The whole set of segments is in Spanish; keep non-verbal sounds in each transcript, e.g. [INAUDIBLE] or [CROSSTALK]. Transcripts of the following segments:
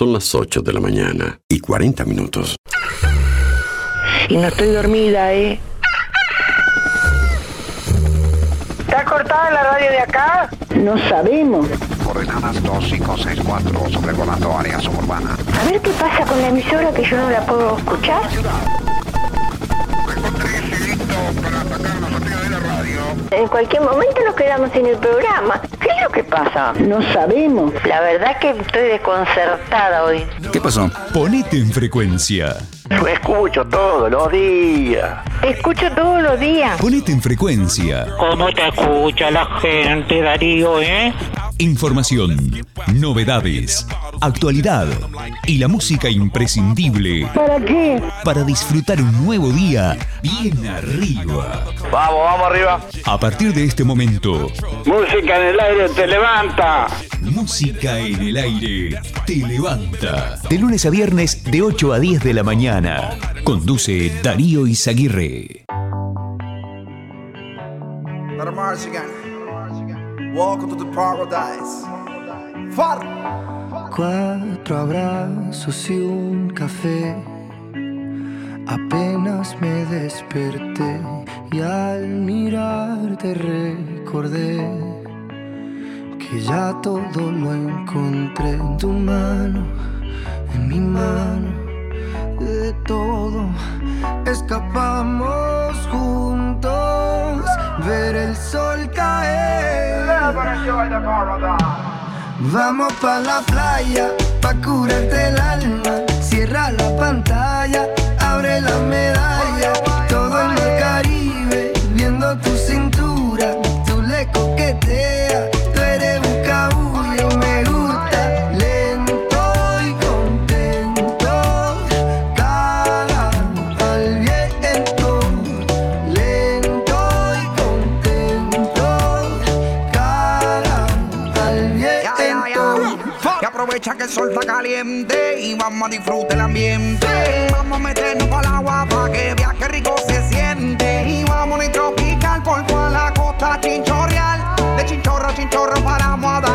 Son las 8 de la mañana y 40 minutos. Y no estoy dormida, ¿eh? ¿Está cortada la radio de acá? No sabemos. Coordenadas 2564, sobrevolando área suburbana. A ver qué pasa con la emisora que yo no la puedo escuchar. En cualquier momento nos quedamos sin el programa. ¿Qué es lo que pasa? No sabemos. La verdad que estoy desconcertada hoy. ¿Qué pasó? Ponete en frecuencia. Escucho todos los días. Escucho todos los días. Ponete en frecuencia. ¿Cómo te escucha la gente, Darío, eh? Información, novedades, actualidad y la música imprescindible ¿Para qué? para disfrutar un nuevo día bien arriba. Vamos, vamos arriba. A partir de este momento, Música en el aire te levanta. música en el aire te levanta. De lunes a viernes de 8 a 10 de la mañana. Conduce Darío Izaguirre. Cuatro abrazos y un café. Apenas me desperté y al mirarte recordé que ya todo lo encontré en tu mano, en mi mano, de todo escapamos juntos, ver el sol caer. Vamos pa la playa, pa curarte el alma. Cierra la pantalla, abre la medalla. Y vamos a disfrutar el ambiente. Vamos a meternos para el agua para que viaje rico se siente. Y vamos a tropical por toda la costa chinchorreal. De chinchorro a chinchorro paramos a darnos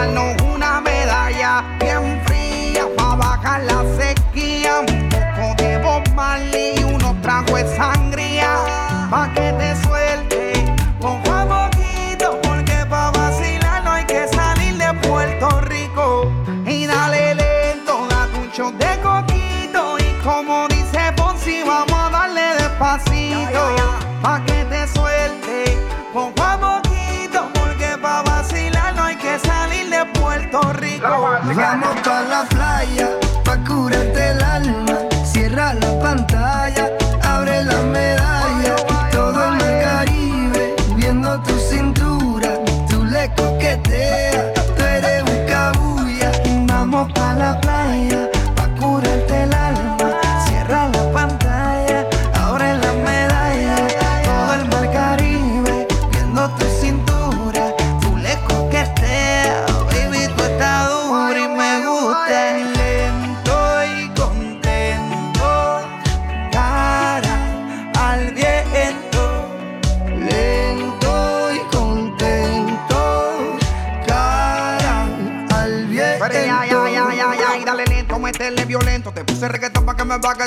Vamos pa la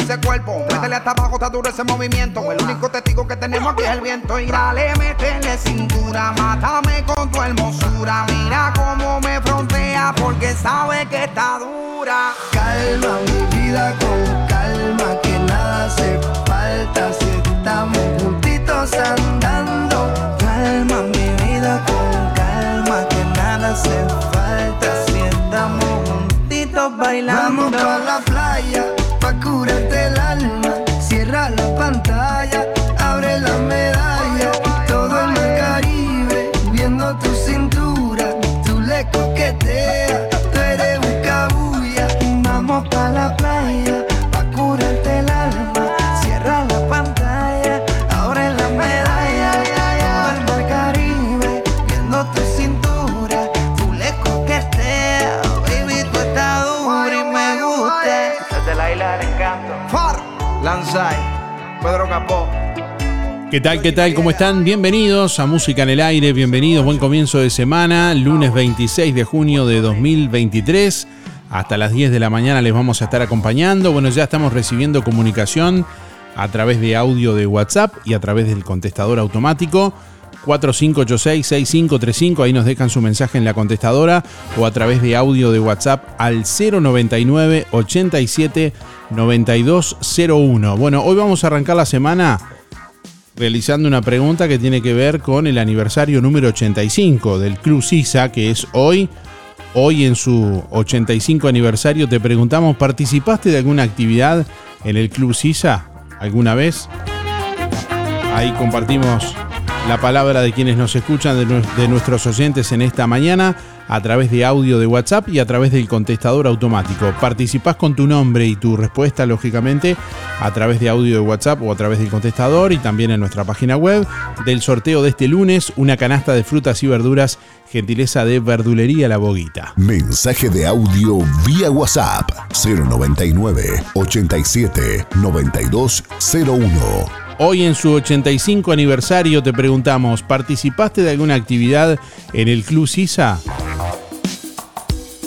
ese cuerpo. Métele hasta abajo, está duro ese movimiento. El único testigo que tenemos aquí es el viento. Y dale, métele cintura, mátame con tu hermosura. Mira cómo me frontea porque sabe que está dura. Calma mi vida con calma, que nada hace falta si estamos juntitos andando. Calma mi vida con calma, que nada hace falta si estamos juntitos bailando. Vamos pa la playa, pa curarte ¿Qué tal? ¿Qué tal? ¿Cómo están? Bienvenidos a Música en el Aire, bienvenidos, buen comienzo de semana, lunes 26 de junio de 2023. Hasta las 10 de la mañana les vamos a estar acompañando. Bueno, ya estamos recibiendo comunicación a través de audio de WhatsApp y a través del contestador automático. 4586-6535, ahí nos dejan su mensaje en la contestadora o a través de audio de WhatsApp al 099 87 9201. Bueno, hoy vamos a arrancar la semana realizando una pregunta que tiene que ver con el aniversario número 85 del Club Sisa, que es hoy. Hoy en su 85 aniversario te preguntamos, ¿participaste de alguna actividad en el Club Sisa alguna vez? Ahí compartimos la palabra de quienes nos escuchan, de, nuestros oyentes en esta mañana, a través de audio de WhatsApp y a través del contestador automático. Participás con tu nombre y tu respuesta, lógicamente, a través de audio de WhatsApp o a través del contestador y también en nuestra página web del sorteo de este lunes, una canasta de frutas y verduras, gentileza de Verdulería La Boguita. Mensaje de audio vía WhatsApp 099 87 9201. Hoy en su 85 aniversario te preguntamos, ¿participaste de alguna actividad en el Club Sisa?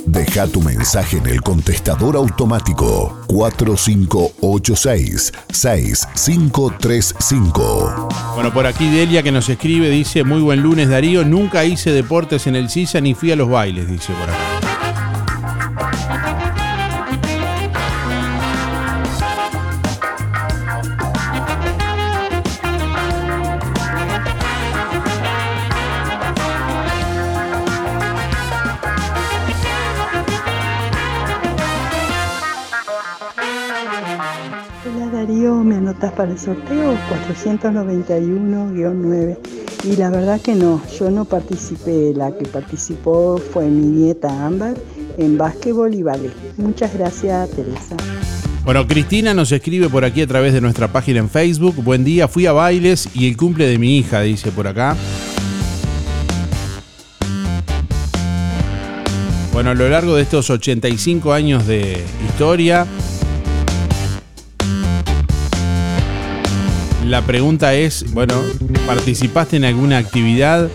Deja tu mensaje en el contestador automático 4586-6535. Bueno, por aquí Delia que nos escribe dice, muy buen lunes Darío, nunca hice deportes en el CISA ni fui a los bailes, dice por acá. Para el sorteo 491-9. Y la verdad que no, yo no participé, la que participó fue mi nieta Ámbar en básquetbol y ballet. Muchas gracias, Teresa. Bueno, Cristina nos escribe por aquí a través de nuestra página en Facebook. Buen día, fui a bailes y el cumple de mi hija, dice por acá. Bueno, a lo largo de estos 85 años de historia, la pregunta es, bueno, ¿participaste en alguna actividad,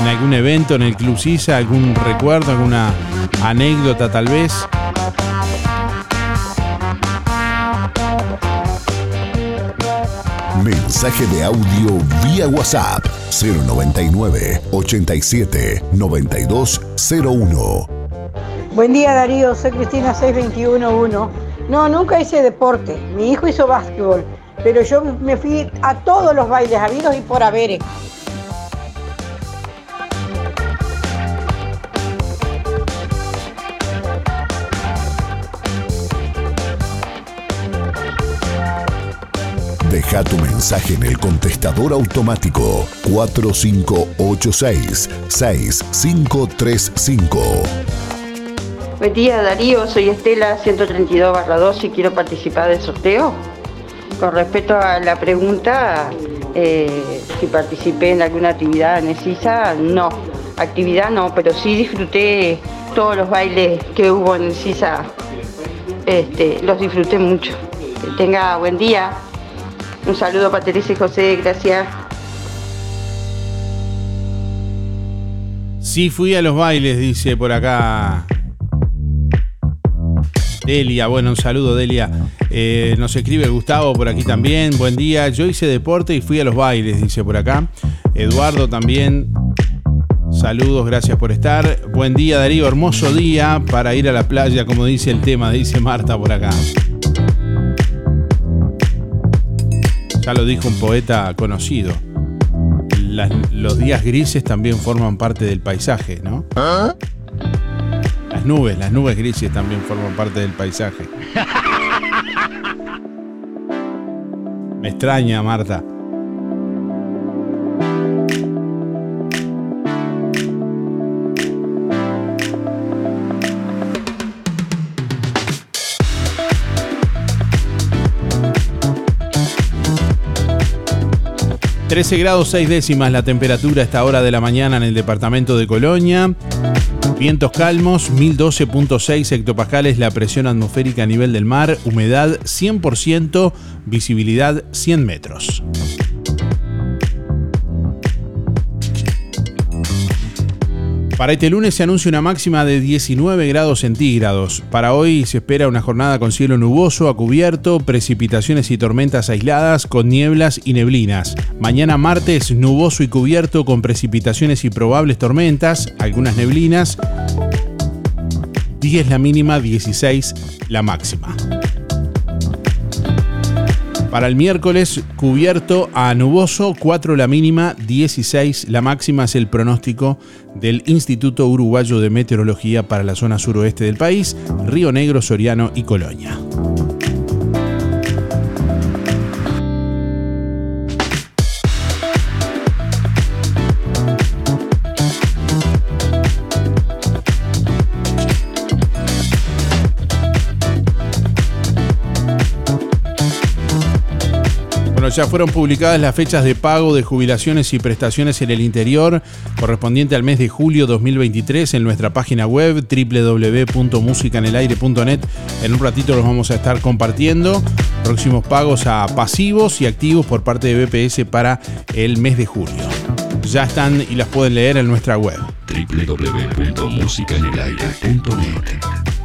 en algún evento en el Club Sisa, algún recuerdo, alguna anécdota tal vez? Mensaje de audio vía WhatsApp 099 87 9201. Buen día Darío, soy Cristina 6211. No, nunca hice deporte. Mi hijo hizo básquetbol pero yo me fui a todos los bailes habidos y por haber. Deja tu mensaje en el contestador automático 4586-6535. Buen día Darío, soy Estela 132 2 y quiero participar del sorteo. Con respecto a la pregunta, eh, si participé en alguna actividad en CISA, no. Actividad no, pero sí disfruté todos los bailes que hubo en el CISA. Este, los disfruté mucho. Que tenga buen día. Un saludo para Teresa y José, gracias. Sí fui a los bailes, dice por acá Delia, bueno, un saludo Delia. Eh, nos escribe Gustavo por aquí también. Buen día, yo hice deporte y fui a los bailes, dice por acá. Eduardo también. Saludos, gracias por estar. Buen día Darío, hermoso día para ir a la playa, como dice el tema, dice Marta por acá. Ya lo dijo un poeta conocido. los días grises también forman parte del paisaje, ¿no? ¿Ah? Las nubes, las nubes grises también forman parte del paisaje. Me extraña, Marta. ...13 grados 6 décimas la temperatura a esta hora de la mañana en el departamento de Colonia. Vientos calmos, 1012.6 hectopascales la presión atmosférica a nivel del mar, humedad 100%, visibilidad 100 metros. Para este lunes se anuncia una máxima de 19 grados centígrados. Para hoy se espera una jornada con cielo nuboso a cubierto, precipitaciones y tormentas aisladas con nieblas y neblinas. Mañana martes nuboso y cubierto con precipitaciones y probables tormentas, algunas neblinas. 10 la mínima, 16 la máxima. Para el miércoles, cubierto a nuboso, 4 la mínima, 16 la máxima es el pronóstico del Instituto Uruguayo de Meteorología para la zona suroeste del país, Río Negro, Soriano y Colonia. Ya fueron publicadas las fechas de pago de jubilaciones y prestaciones en el interior correspondiente al mes de julio 2023 en nuestra página web www.musicanelaire.net. En un ratito los vamos a estar compartiendo. Próximos pagos a pasivos y activos por parte de BPS para el mes de julio. Ya están y las pueden leer en nuestra web www.musicanelaire.net.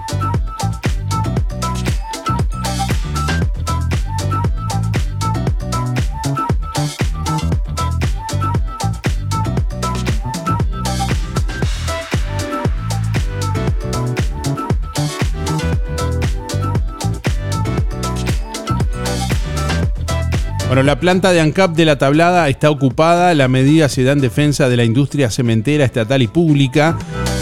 Bueno, la planta de ANCAP de la tablada está ocupada. La medida se da en defensa de la industria cementera estatal y pública.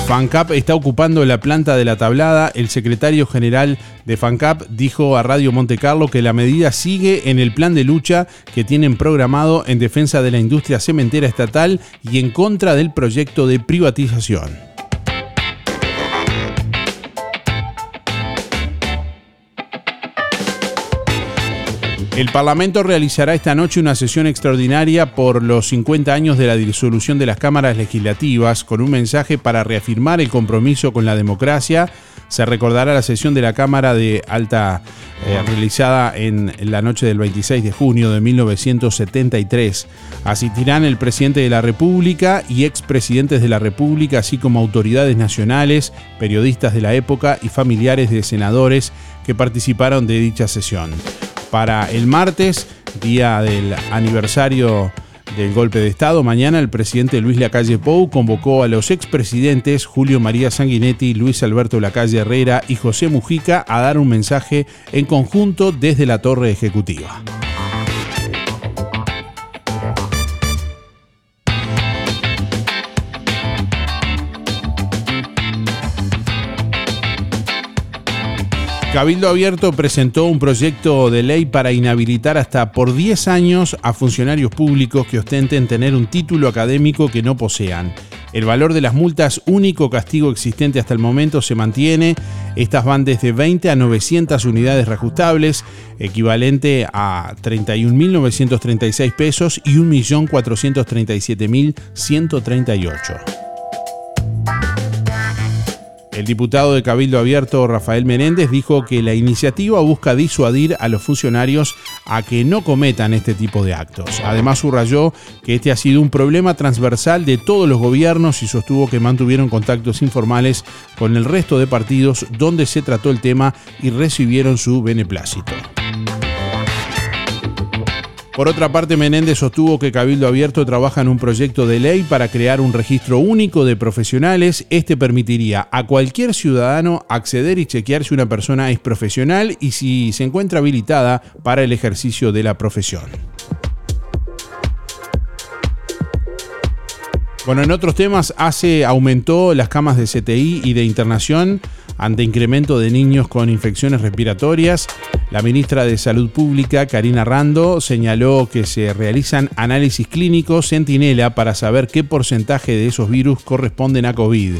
FANCAP está ocupando la planta de la tablada. El secretario general de FANCAP dijo a Radio Monte Carlo que la medida sigue en el plan de lucha que tienen programado en defensa de la industria cementera estatal y en contra del proyecto de privatización. El Parlamento realizará esta noche una sesión extraordinaria por los 50 años de la disolución de las cámaras legislativas con un mensaje para reafirmar el compromiso con la democracia. Se recordará la sesión de la Cámara de Alta eh, realizada en la noche del 26 de junio de 1973. Asistirán el presidente de la República y expresidentes de la República, así como autoridades nacionales, periodistas de la época y familiares de senadores que participaron de dicha sesión para el martes, día del aniversario del golpe de Estado. Mañana el presidente Luis Lacalle Pou convocó a los expresidentes Julio María Sanguinetti, Luis Alberto Lacalle Herrera y José Mujica a dar un mensaje en conjunto desde la torre ejecutiva. Cabildo Abierto presentó un proyecto de ley para inhabilitar hasta por 10 años a funcionarios públicos que ostenten tener un título académico que no posean. El valor de las multas, único castigo existente hasta el momento, se mantiene. Estas van desde 20 a 900 unidades reajustables, equivalente a 31.936 pesos y 1.437.138. El diputado de Cabildo Abierto Rafael Menéndez dijo que la iniciativa busca disuadir a los funcionarios a que no cometan este tipo de actos. Además subrayó que este ha sido un problema transversal de todos los gobiernos y sostuvo que mantuvieron contactos informales con el resto de partidos donde se trató el tema y recibieron su beneplácito. Por otra parte, Menéndez sostuvo que Cabildo Abierto trabaja en un proyecto de ley para crear un registro único de profesionales. Este permitiría a cualquier ciudadano acceder y chequear si una persona es profesional y si se encuentra habilitada para el ejercicio de la profesión. Bueno, en otros temas, ACE aumentó las camas de CTI y de internación ante incremento de niños con infecciones respiratorias. La ministra de Salud Pública, Karina Rando, señaló que se realizan análisis clínicos centinela para saber qué porcentaje de esos virus corresponden a COVID.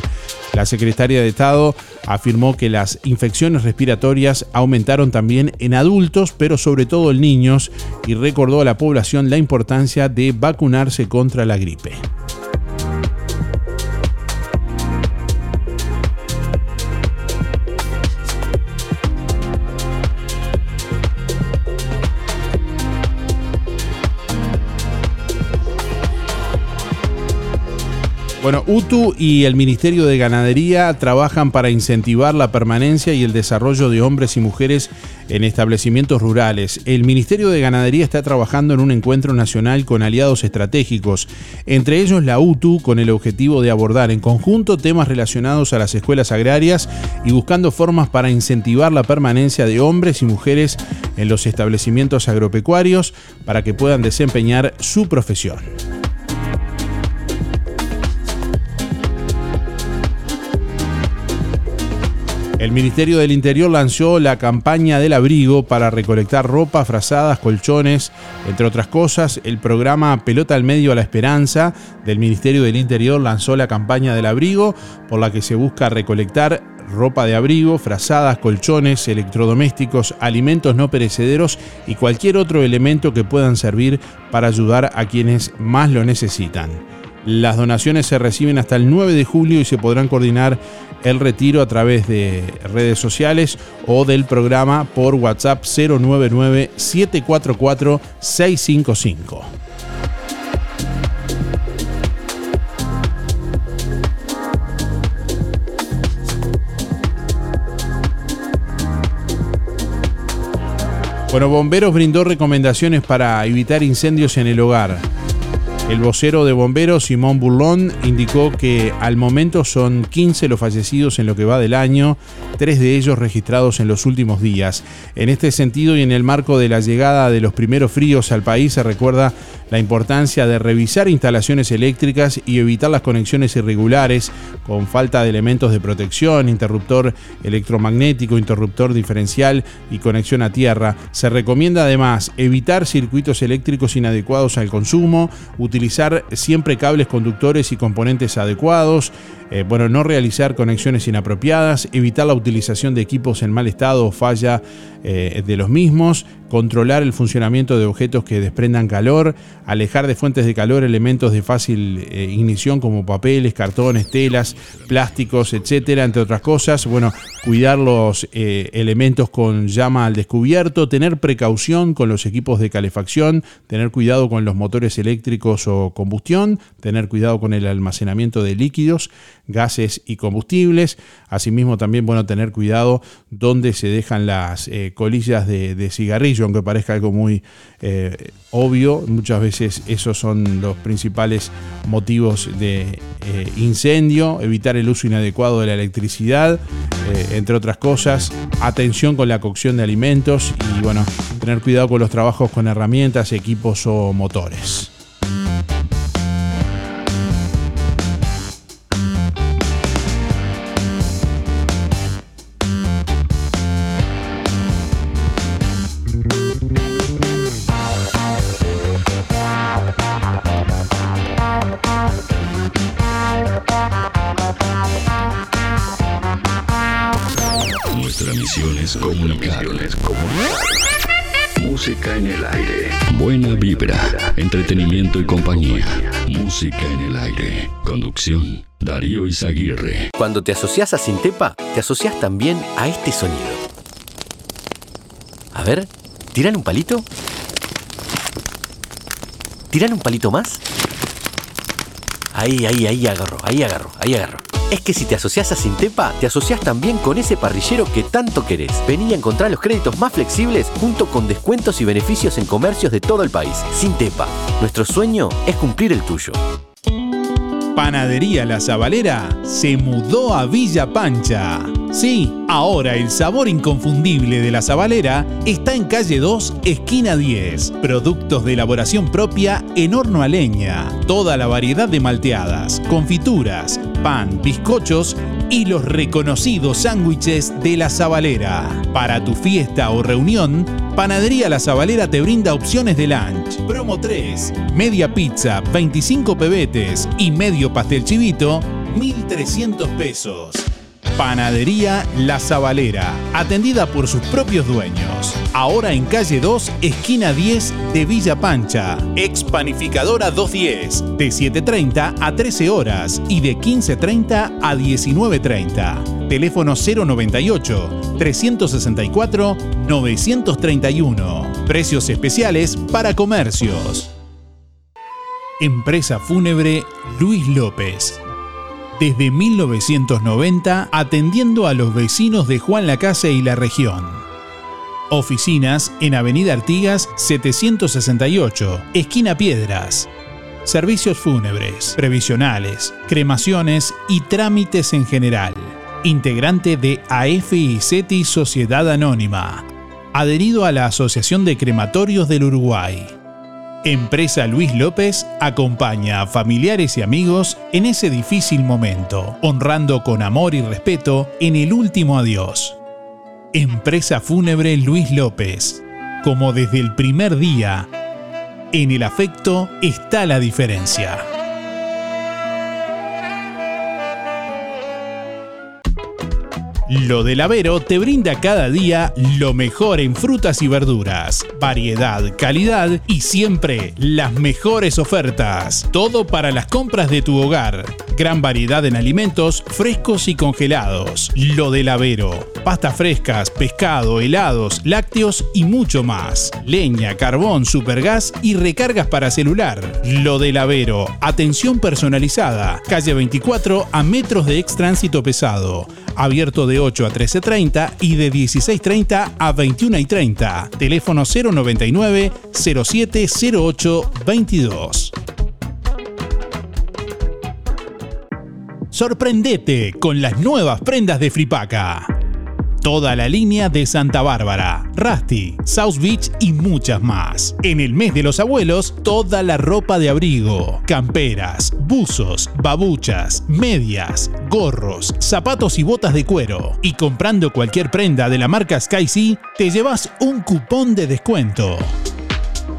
La secretaria de Estado afirmó que las infecciones respiratorias aumentaron también en adultos, pero sobre todo en niños, y recordó a la población la importancia de vacunarse contra la gripe. Bueno, UTU y el Ministerio de Ganadería trabajan para incentivar la permanencia y el desarrollo de hombres y mujeres en establecimientos rurales. El Ministerio de Ganadería está trabajando en un encuentro nacional con aliados estratégicos, entre ellos la UTU, con el objetivo de abordar en conjunto temas relacionados a las escuelas agrarias y buscando formas para incentivar la permanencia de hombres y mujeres en los establecimientos agropecuarios para que puedan desempeñar su profesión. El Ministerio del Interior lanzó la campaña del abrigo para recolectar ropa, frazadas, colchones, entre otras cosas. El programa Pelota al Medio a la Esperanza del Ministerio del Interior lanzó la campaña del abrigo por la que se busca recolectar ropa de abrigo, frazadas, colchones, electrodomésticos, alimentos no perecederos y cualquier otro elemento que puedan servir para ayudar a quienes más lo necesitan. Las donaciones se reciben hasta el 9 de julio y se podrán coordinar el retiro a través de redes sociales o del programa por WhatsApp 099 744 655. Bueno, Bomberos brindó recomendaciones para evitar incendios en el hogar. El vocero de bomberos, Simón Burlón, indicó que al momento son 15 los fallecidos en lo que va del año, tres de ellos registrados en los últimos días. En este sentido y en el marco de la llegada de los primeros fríos al país, se recuerda la importancia de revisar instalaciones eléctricas y evitar las conexiones irregulares con falta de elementos de protección, interruptor electromagnético, interruptor diferencial y conexión a tierra. Se recomienda además evitar circuitos eléctricos inadecuados al consumo, utilizar siempre cables conductores y componentes adecuados, eh, bueno, no realizar conexiones inapropiadas, evitar la utilización de equipos en mal estado o falla eh, de los mismos, controlar el funcionamiento de objetos que desprendan calor, alejar de fuentes de calor elementos de fácil eh, ignición como papeles, cartones, telas, plásticos, etcétera, entre otras cosas. Bueno, cuidar los elementos con llama al descubierto, tener precaución con los equipos de calefacción, tener cuidado con los motores eléctricos o combustión, tener cuidado con el almacenamiento de líquidos, gases y combustibles. Asimismo, también bueno tener cuidado donde se dejan las eh, colillas de, cigarrillo, aunque parezca algo muy eh, obvio. Muchas veces esos son los principales motivos de eh, incendio. Evitar el uso inadecuado de la electricidad, entre otras cosas. Atención con la cocción de alimentos y bueno, tener cuidado con los trabajos con herramientas, equipos o motores. Música en el aire. Buena vibra, entretenimiento y compañía. Música en el aire. Conducción, Darío Izaguirre. Cuando te asocias a Sintepa, te asocias también a este sonido. A ver, ¿tiran un palito? ¿Tiran un palito más? Ahí, ahí, ahí agarro, ahí agarro, ahí agarro es que si te asocias a Sintepa, te asocias también con ese parrillero que tanto querés. Vení a encontrar los créditos más flexibles junto con descuentos y beneficios en comercios de todo el país. Sintepa, nuestro sueño es cumplir el tuyo. Panadería La Zabalera se mudó a Villa Pancha. Sí, ahora el sabor inconfundible de La Zabalera está en calle 2, esquina 10. Productos de elaboración propia en horno a leña. Toda la variedad de malteadas, confituras, pan, bizcochos y los reconocidos sándwiches de La Zabalera. Para tu fiesta o reunión, Panadería La Zabalera te brinda opciones de lunch. Promo 3, media pizza, 25 pebetes y medio pastel chivito, 1.300 pesos. Panadería La Zabalera, atendida por sus propios dueños. Ahora en calle 2, esquina 10 de Villa Pancha. Expanificadora 210, de 7.30 a 13 horas y de 15.30 a 19.30. Teléfono 098 364 931. Precios especiales para comercios. Empresa Fúnebre Luis López desde 1990 atendiendo a los vecinos de Juan Lacase y la región. Oficinas en Avenida Artigas 768, esquina Piedras. Servicios fúnebres, previsionales, cremaciones y trámites en general. Integrante de AFI CETI Sociedad Anónima. Adherido a la Asociación de Crematorios del Uruguay. Empresa Luis López acompaña a familiares y amigos en ese difícil momento, honrando con amor y respeto en el último adiós. Empresa Fúnebre Luis López. Como desde el primer día, en el afecto está la diferencia. Lo del Avero te brinda cada día lo mejor en frutas y verduras, variedad, calidad y siempre las mejores ofertas. Todo para las compras de tu hogar. Gran variedad en alimentos frescos y congelados. Lo del Avero. Pastas frescas, pescado, helados, lácteos y mucho más. Leña, carbón, supergas y recargas para celular. Lo del Avero. Atención personalizada. Calle 24 a metros de extránsito pesado. Abierto de 8 a 13.30 y de 16.30 a 21.30. Teléfono 099 0708 22. Sorprendete con las nuevas prendas de Fripaca. Toda la línea de Santa Bárbara, Rusty, South Beach y muchas más. En el mes de los abuelos, toda la ropa de abrigo, camperas, buzos, babuchas, medias, gorros, zapatos y botas de cuero. Y comprando cualquier prenda de la marca SkySea, te llevas un cupón de descuento.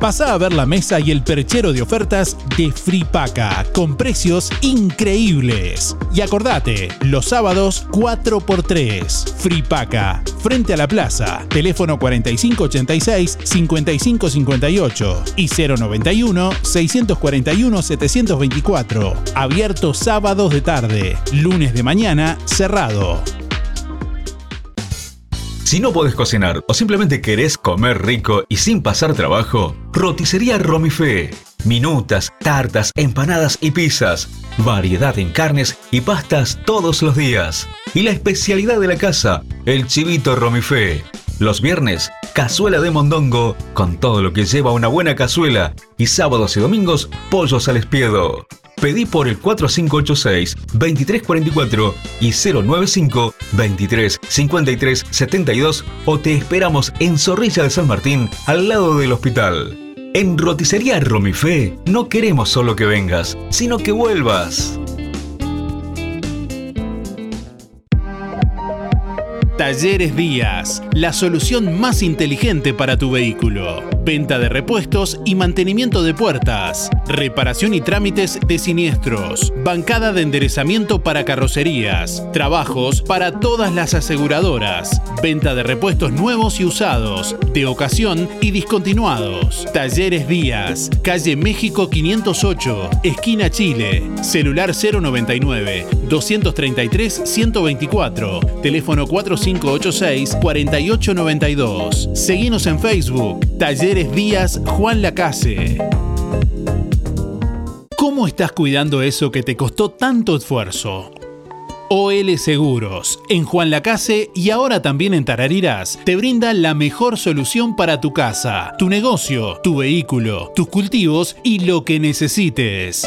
Pasa a ver la mesa y el perchero de ofertas de Fripaca con precios increíbles. Y acordate, los sábados 4x3. Fripaca, frente a la plaza. Teléfono 4586-5558 y 091-641-724. Abierto sábados de tarde, lunes de mañana cerrado. Si no podés cocinar o simplemente querés comer rico y sin pasar trabajo, roticería Romifé. Minutas, tartas, empanadas y pizzas. Variedad en carnes y pastas todos los días. Y la especialidad de la casa, el chivito Romifé. Los viernes, cazuela de mondongo, con todo lo que lleva una buena cazuela. Y sábados y domingos, pollos al espiedo. Pedí por el 4586-2344 y 095-235372 o te esperamos en Zorrilla de San Martín, al lado del hospital. En Roticería Romifé no queremos solo que vengas, sino que vuelvas. Talleres Díaz, la solución más inteligente para tu vehículo. Venta de repuestos y mantenimiento de puertas. Reparación y trámites de siniestros. Bancada de enderezamiento para carrocerías. Trabajos para todas las aseguradoras. Venta de repuestos nuevos y usados. De ocasión y discontinuados. Talleres Díaz, calle México 508, esquina Chile. Celular 099 233 124. Teléfono 4586-4892. Seguimos en Facebook, Talleres Díaz Juan Lacase. ¿Cómo estás cuidando eso que te costó tanto esfuerzo? OL Seguros, en Juan Lacase y ahora también en Tarariras, te brinda la mejor solución para tu casa, tu negocio, tu vehículo, tus cultivos y lo que necesites.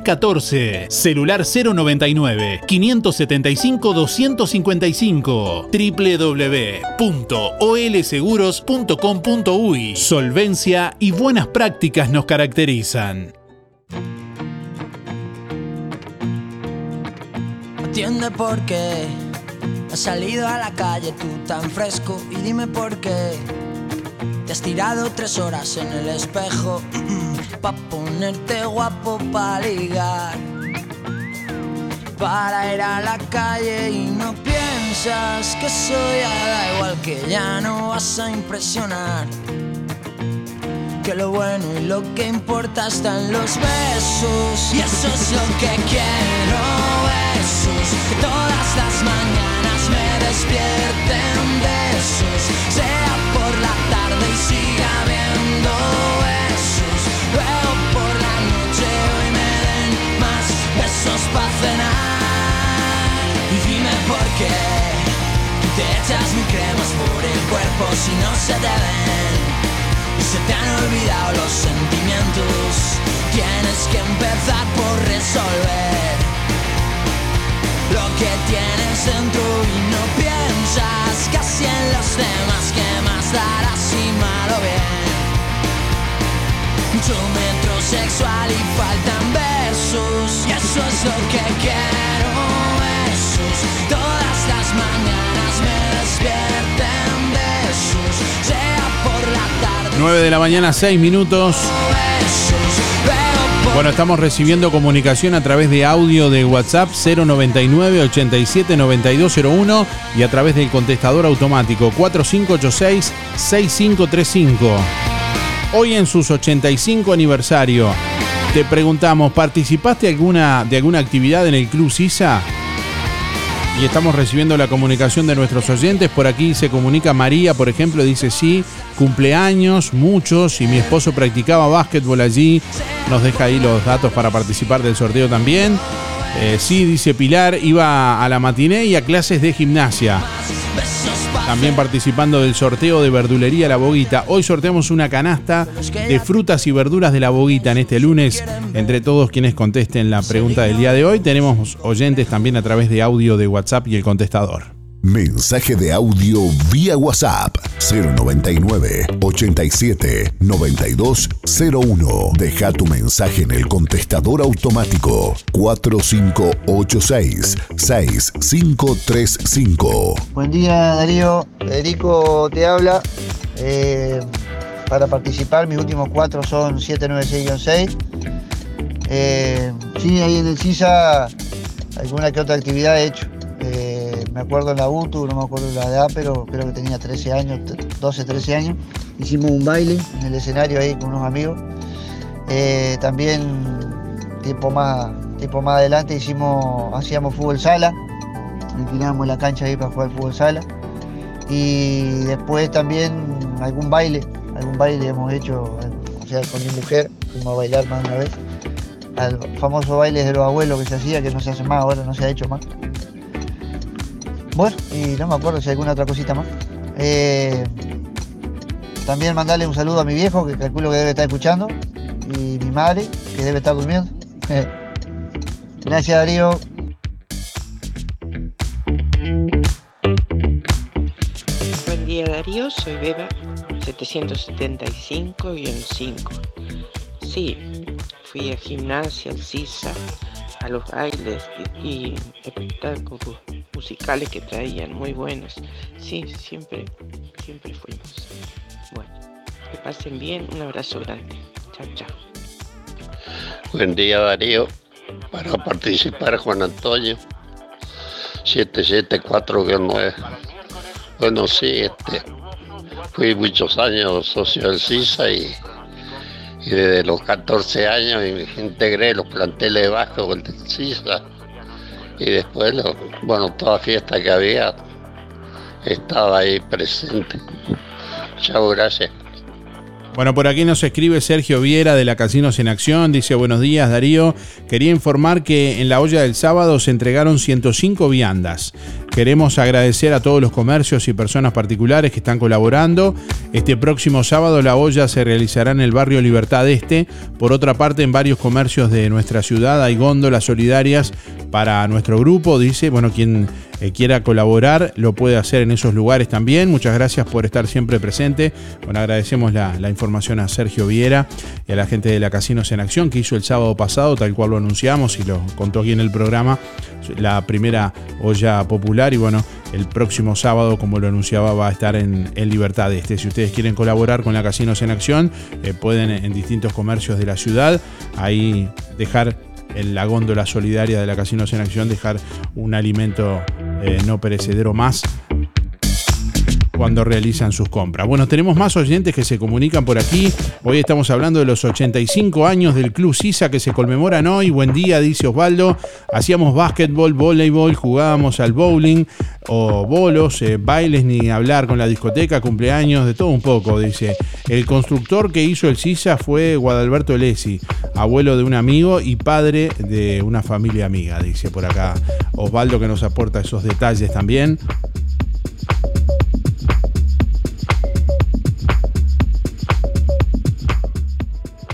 14 celular 099 575 255 www.olseguros.com.uy Solvencia y buenas prácticas nos caracterizan. Atiende por qué has salido a la calle tú tan fresco y dime por qué te has tirado tres horas en el espejo [CLEARS THROAT] pa' ponerte guapo pa' ligar. para ir a la calle y no piensas que soy da igual que ya no vas a impresionar. Que lo bueno y lo que importa están los besos y eso es lo que quiero besos todas las mañanas me despierten besos sea cenar y dime por qué te echas mi cremas por el cuerpo si no se te ven. Y se te han olvidado los sentimientos. Tienes que empezar por resolver lo que tienes dentro y no piensas casi en los demás. Que más darás si mal o Mucho metrosexual y faltan versos y eso es lo que quiero. Besos todas las mañanas me despierten besos, sea por la tarde. 9 de la mañana, 6 minutos. Bueno, estamos recibiendo comunicación a través de audio de WhatsApp 099 87 9201 y a través del contestador automático 4586 6535. Hoy en sus 85 aniversario, te preguntamos, ¿participaste alguna, de alguna actividad en el Club Sisa? Y estamos recibiendo la comunicación de nuestros oyentes. Por aquí se comunica María, por ejemplo, dice sí, cumpleaños, muchos, y mi esposo practicaba básquetbol allí. Nos deja ahí los datos para participar del sorteo también. Eh, sí, dice Pilar, iba a la matiné y a clases de gimnasia. También participando del sorteo de verdulería La Boguita. Hoy sorteamos una canasta de frutas y verduras de La Boguita en este lunes. Entre todos quienes contesten la pregunta del día de hoy, tenemos oyentes también a través de audio de WhatsApp y el contestador. Mensaje de audio vía WhatsApp 099 87 9201. Deja tu mensaje en el contestador automático 4586 6535. Buen día Darío, Federico te habla. Eh, para participar mis últimos cuatro son 796-6. Eh, sí, ahí en el CISA alguna que otra actividad he hecho. Eh, me acuerdo en la UTU, no me acuerdo la edad, pero creo que tenía 13 años, 12, 13 años. Hicimos un baile en el escenario ahí con unos amigos. Eh, también tiempo más, tiempo más adelante hicimos, hacíamos fútbol sala, alquilábamos la cancha ahí para jugar fútbol sala. Y después también algún baile, algún baile hemos hecho, o sea, con mi mujer, fuimos a bailar más de una vez. Al famoso baile de los abuelos que se hacía, que no se hace más, ahora no se ha hecho más. Bueno, y no me acuerdo si hay alguna otra cosita más. Eh, también mandarle un saludo a mi viejo, que calculo que debe estar escuchando, y mi madre, que debe estar durmiendo. Gracias Darío. Buen día Darío, soy Beba 775-5. Sí, fui a gimnasia, al CISA, a los bailes y, y espectáculos musicales que traían, muy buenos. Sí, siempre, siempre fuimos. Bueno, que pasen bien, un abrazo grande. Chao, chao. Buen día Darío, para participar Juan Antonio, 774-9. Bueno, sí, este, fui muchos años socio del CISA y, desde los 14 años integré los planteles de bajo del CISA y después, lo- bueno, toda fiesta que había estaba ahí presente. Chao, gracias. Bueno, por aquí nos escribe Sergio Viera de la Casinos en Acción. Dice, buenos días Darío. Quería informar que en la olla del sábado se entregaron 105 viandas. Queremos agradecer a todos los comercios y personas particulares que están colaborando. Este próximo sábado la olla se realizará en el barrio Libertad Este. Por otra parte, en varios comercios de nuestra ciudad hay góndolas solidarias para nuestro grupo. Dice, bueno, quien eh, quiera colaborar lo puede hacer en esos lugares también. Muchas gracias por estar siempre presente. Bueno, agradecemos la, información a Sergio Viera y a la gente de la Casinos en Acción que hizo el sábado pasado, tal cual lo anunciamos y lo contó aquí en el programa, la primera olla popular. Y bueno, el próximo sábado, como lo anunciaba, va a estar en, en Libertad Este. Si ustedes quieren colaborar con la Casinos en Acción, eh, pueden en distintos comercios de la ciudad ahí dejar en la góndola solidaria de la Casinos en Acción dejar un alimento eh, no perecedero más cuando realizan sus compras. Bueno, tenemos más oyentes que se comunican por aquí. Hoy estamos hablando de los 85 años del Club Sisa que se conmemoran hoy. Buen día, dice Osvaldo. Hacíamos básquetbol, voleibol, jugábamos al bowling o bolos, eh, bailes, ni hablar con la discoteca, cumpleaños, de todo un poco, dice. El constructor que hizo el Sisa fue Guadalberto Lesi, abuelo de un amigo y padre de una familia amiga, dice por acá Osvaldo que nos aporta esos detalles también.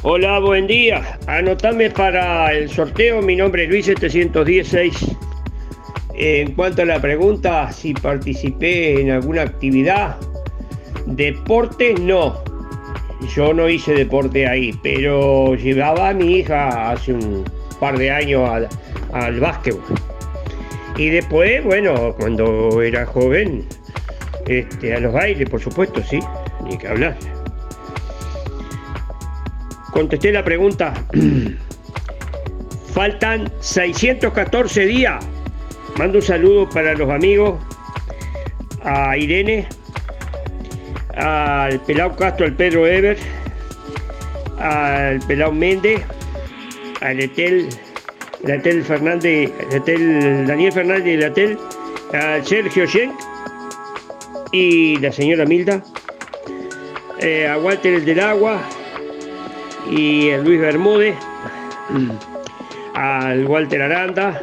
Hola, buen día. Anotame para el sorteo. Mi nombre es Luis 716. En cuanto a la pregunta, si participé en alguna actividad, deporte no. Yo no hice deporte ahí, pero llevaba a mi hija hace un par de años al, al básquetbol. Y después, bueno, cuando era joven, este, a los bailes, por supuesto, sí, ni que hablar. Contesté la pregunta. [CLEARS THROAT] Faltan 614 días. Mando un saludo para los amigos, a Irene, al Pelao Castro, al Pedro Ever, al Pelao Méndez, al Etel, Etel Fernández, Etel, Daniel Fernández y Etel, al Sergio Schenk y la señora Milda, eh, a Walter el del Agua, y el Luis Bermúdez, al Walter Aranda,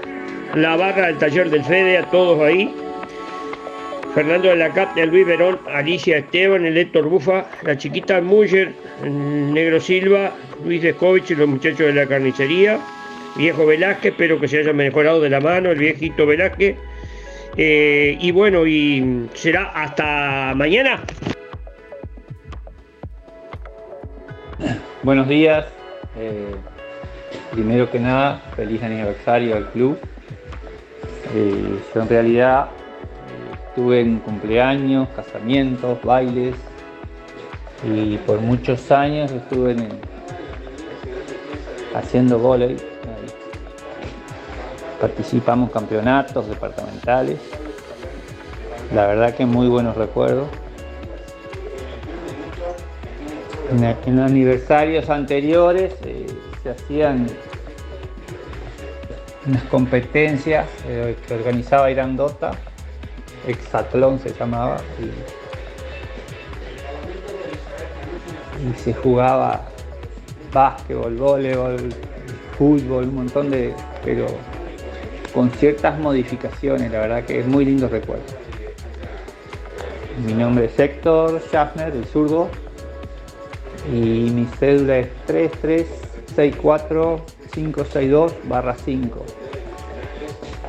la barra del taller del Fede, a todos ahí. Fernando de la Cap, el Luis Verón, Alicia Esteban, el Héctor Bufa, la chiquita Muller, Negro Silva, Luis Descovich y los muchachos de la carnicería, viejo Velázquez, espero que se haya mejorado de la mano, el viejito Velázquez. Eh, y bueno, y será hasta mañana. Buenos días. Eh, primero que nada, feliz aniversario al club. Eh, yo en realidad eh, estuve en cumpleaños, casamientos, bailes y por muchos años estuve en- haciendo volei. Participamos campeonatos departamentales. La verdad que muy buenos recuerdos. En, aniversarios anteriores eh, se hacían unas competencias eh, que organizaba Irandota, Exatlón se llamaba, y, se jugaba básquetbol, voleibol, fútbol, un montón de, pero con ciertas modificaciones, la verdad que es muy lindo recuerdo. Mi nombre es Héctor Schaffner, el zurdo, y mi cédula es 3364562 5.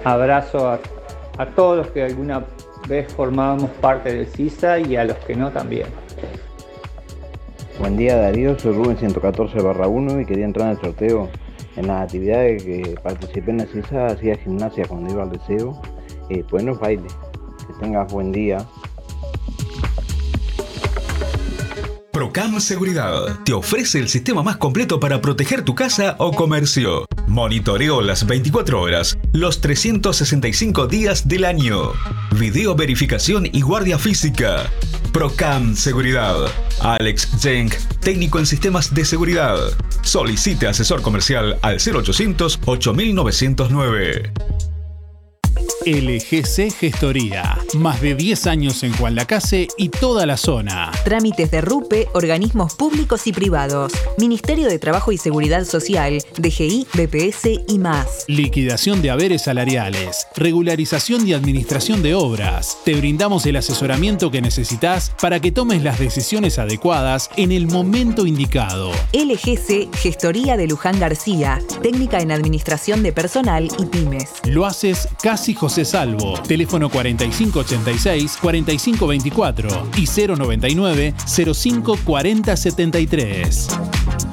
Abrazo a, a todos los que alguna vez formábamos parte del CISA y a los que no también. Buen día Darío, soy Rubén 114 barra 1 y quería entrar en el sorteo. En las actividades que participé en la CISA hacía gimnasia cuando iba al deseo, eh, buenos bailes. Que tengas buen día. Procam Seguridad te ofrece el sistema más completo para proteger tu casa o comercio. Monitoreo las 24 horas, los 365 días del año. Video verificación y guardia física. Procam Seguridad. Alex Jenk, técnico en sistemas de seguridad. Solicite asesor comercial al 0800 8909. LGC Gestoría. Más de 10 años en Juan Lacase y toda la zona. Trámites de RUPE, organismos públicos y privados, Ministerio de Trabajo y Seguridad Social, DGI, BPS y más. Liquidación de haberes salariales, regularización y administración de obras. Te brindamos el asesoramiento que necesitas para que tomes las decisiones adecuadas en el momento indicado. LGC Gestoría de Luján García, técnica en administración de personal y pymes. Lo haces casi José Salvo. Teléfono 4586-4524 y 099-054073.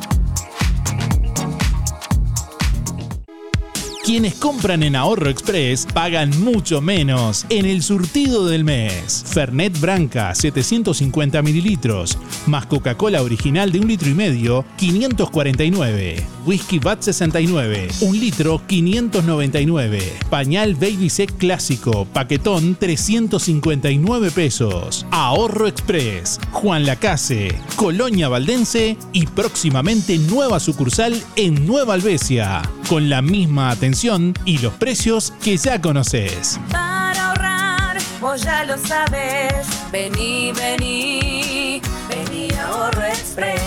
Quienes compran en Ahorro Express pagan mucho menos en el surtido del mes. Fernet Branca 750 mililitros, más Coca-Cola original de un litro y medio, 549. Whisky Bat 69, un litro 599. Pañal Baby Sec clásico, paquetón 359 pesos. Ahorro Express, Juan Lacase, Colonia Valdense y próximamente nueva sucursal en Nueva Albesia, con la misma atención y los precios que ya conoces. Para ahorrar, vos ya lo sabes. Vení, vení, vení a Ahorro Express.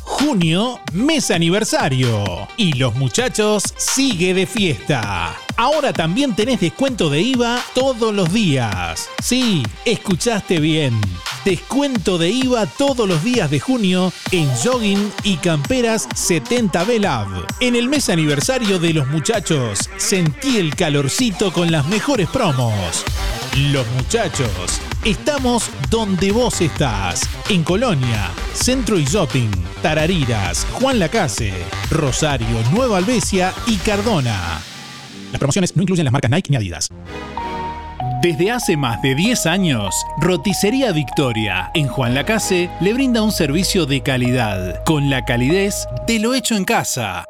Junio, mes aniversario. Y los muchachos sigue de fiesta. Ahora también tenés descuento de IVA todos los días. Sí, escuchaste bien. Descuento de IVA todos los días de junio en jogging y camperas 70B Lab. En el mes aniversario de los muchachos, sentí el calorcito con las mejores promos. Los muchachos, estamos donde vos estás. En Colonia, Centro y Shopping, Tarariras, Juan Lacase, Rosario, Nueva Albesia y Cardona. Las promociones no incluyen las marcas Nike ni Adidas. Desde hace más de 10 años, Roticería Victoria en Juan Lacase le brinda un servicio de calidad, con la calidez de lo hecho en casa.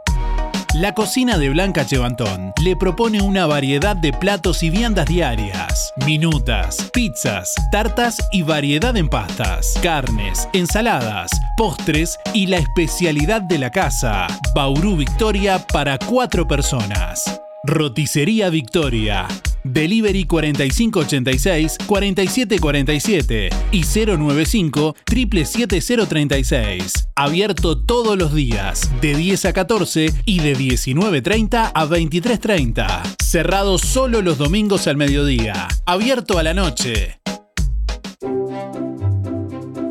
La cocina de Blanca Chevantón le propone una variedad de platos y viandas diarias, minutas, pizzas, tartas y variedad en pastas, carnes, ensaladas, postres y la especialidad de la casa, Bauru Victoria para cuatro personas. Roticería Victoria. Delivery 4586-4747 y 095 77036. Abierto todos los días, de 10 a 14 y de 19.30 a 23.30. Cerrado solo los domingos al mediodía. Abierto a la noche.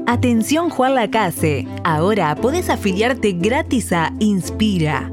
Atención Juan Lacase, ahora podés afiliarte gratis a Inspira.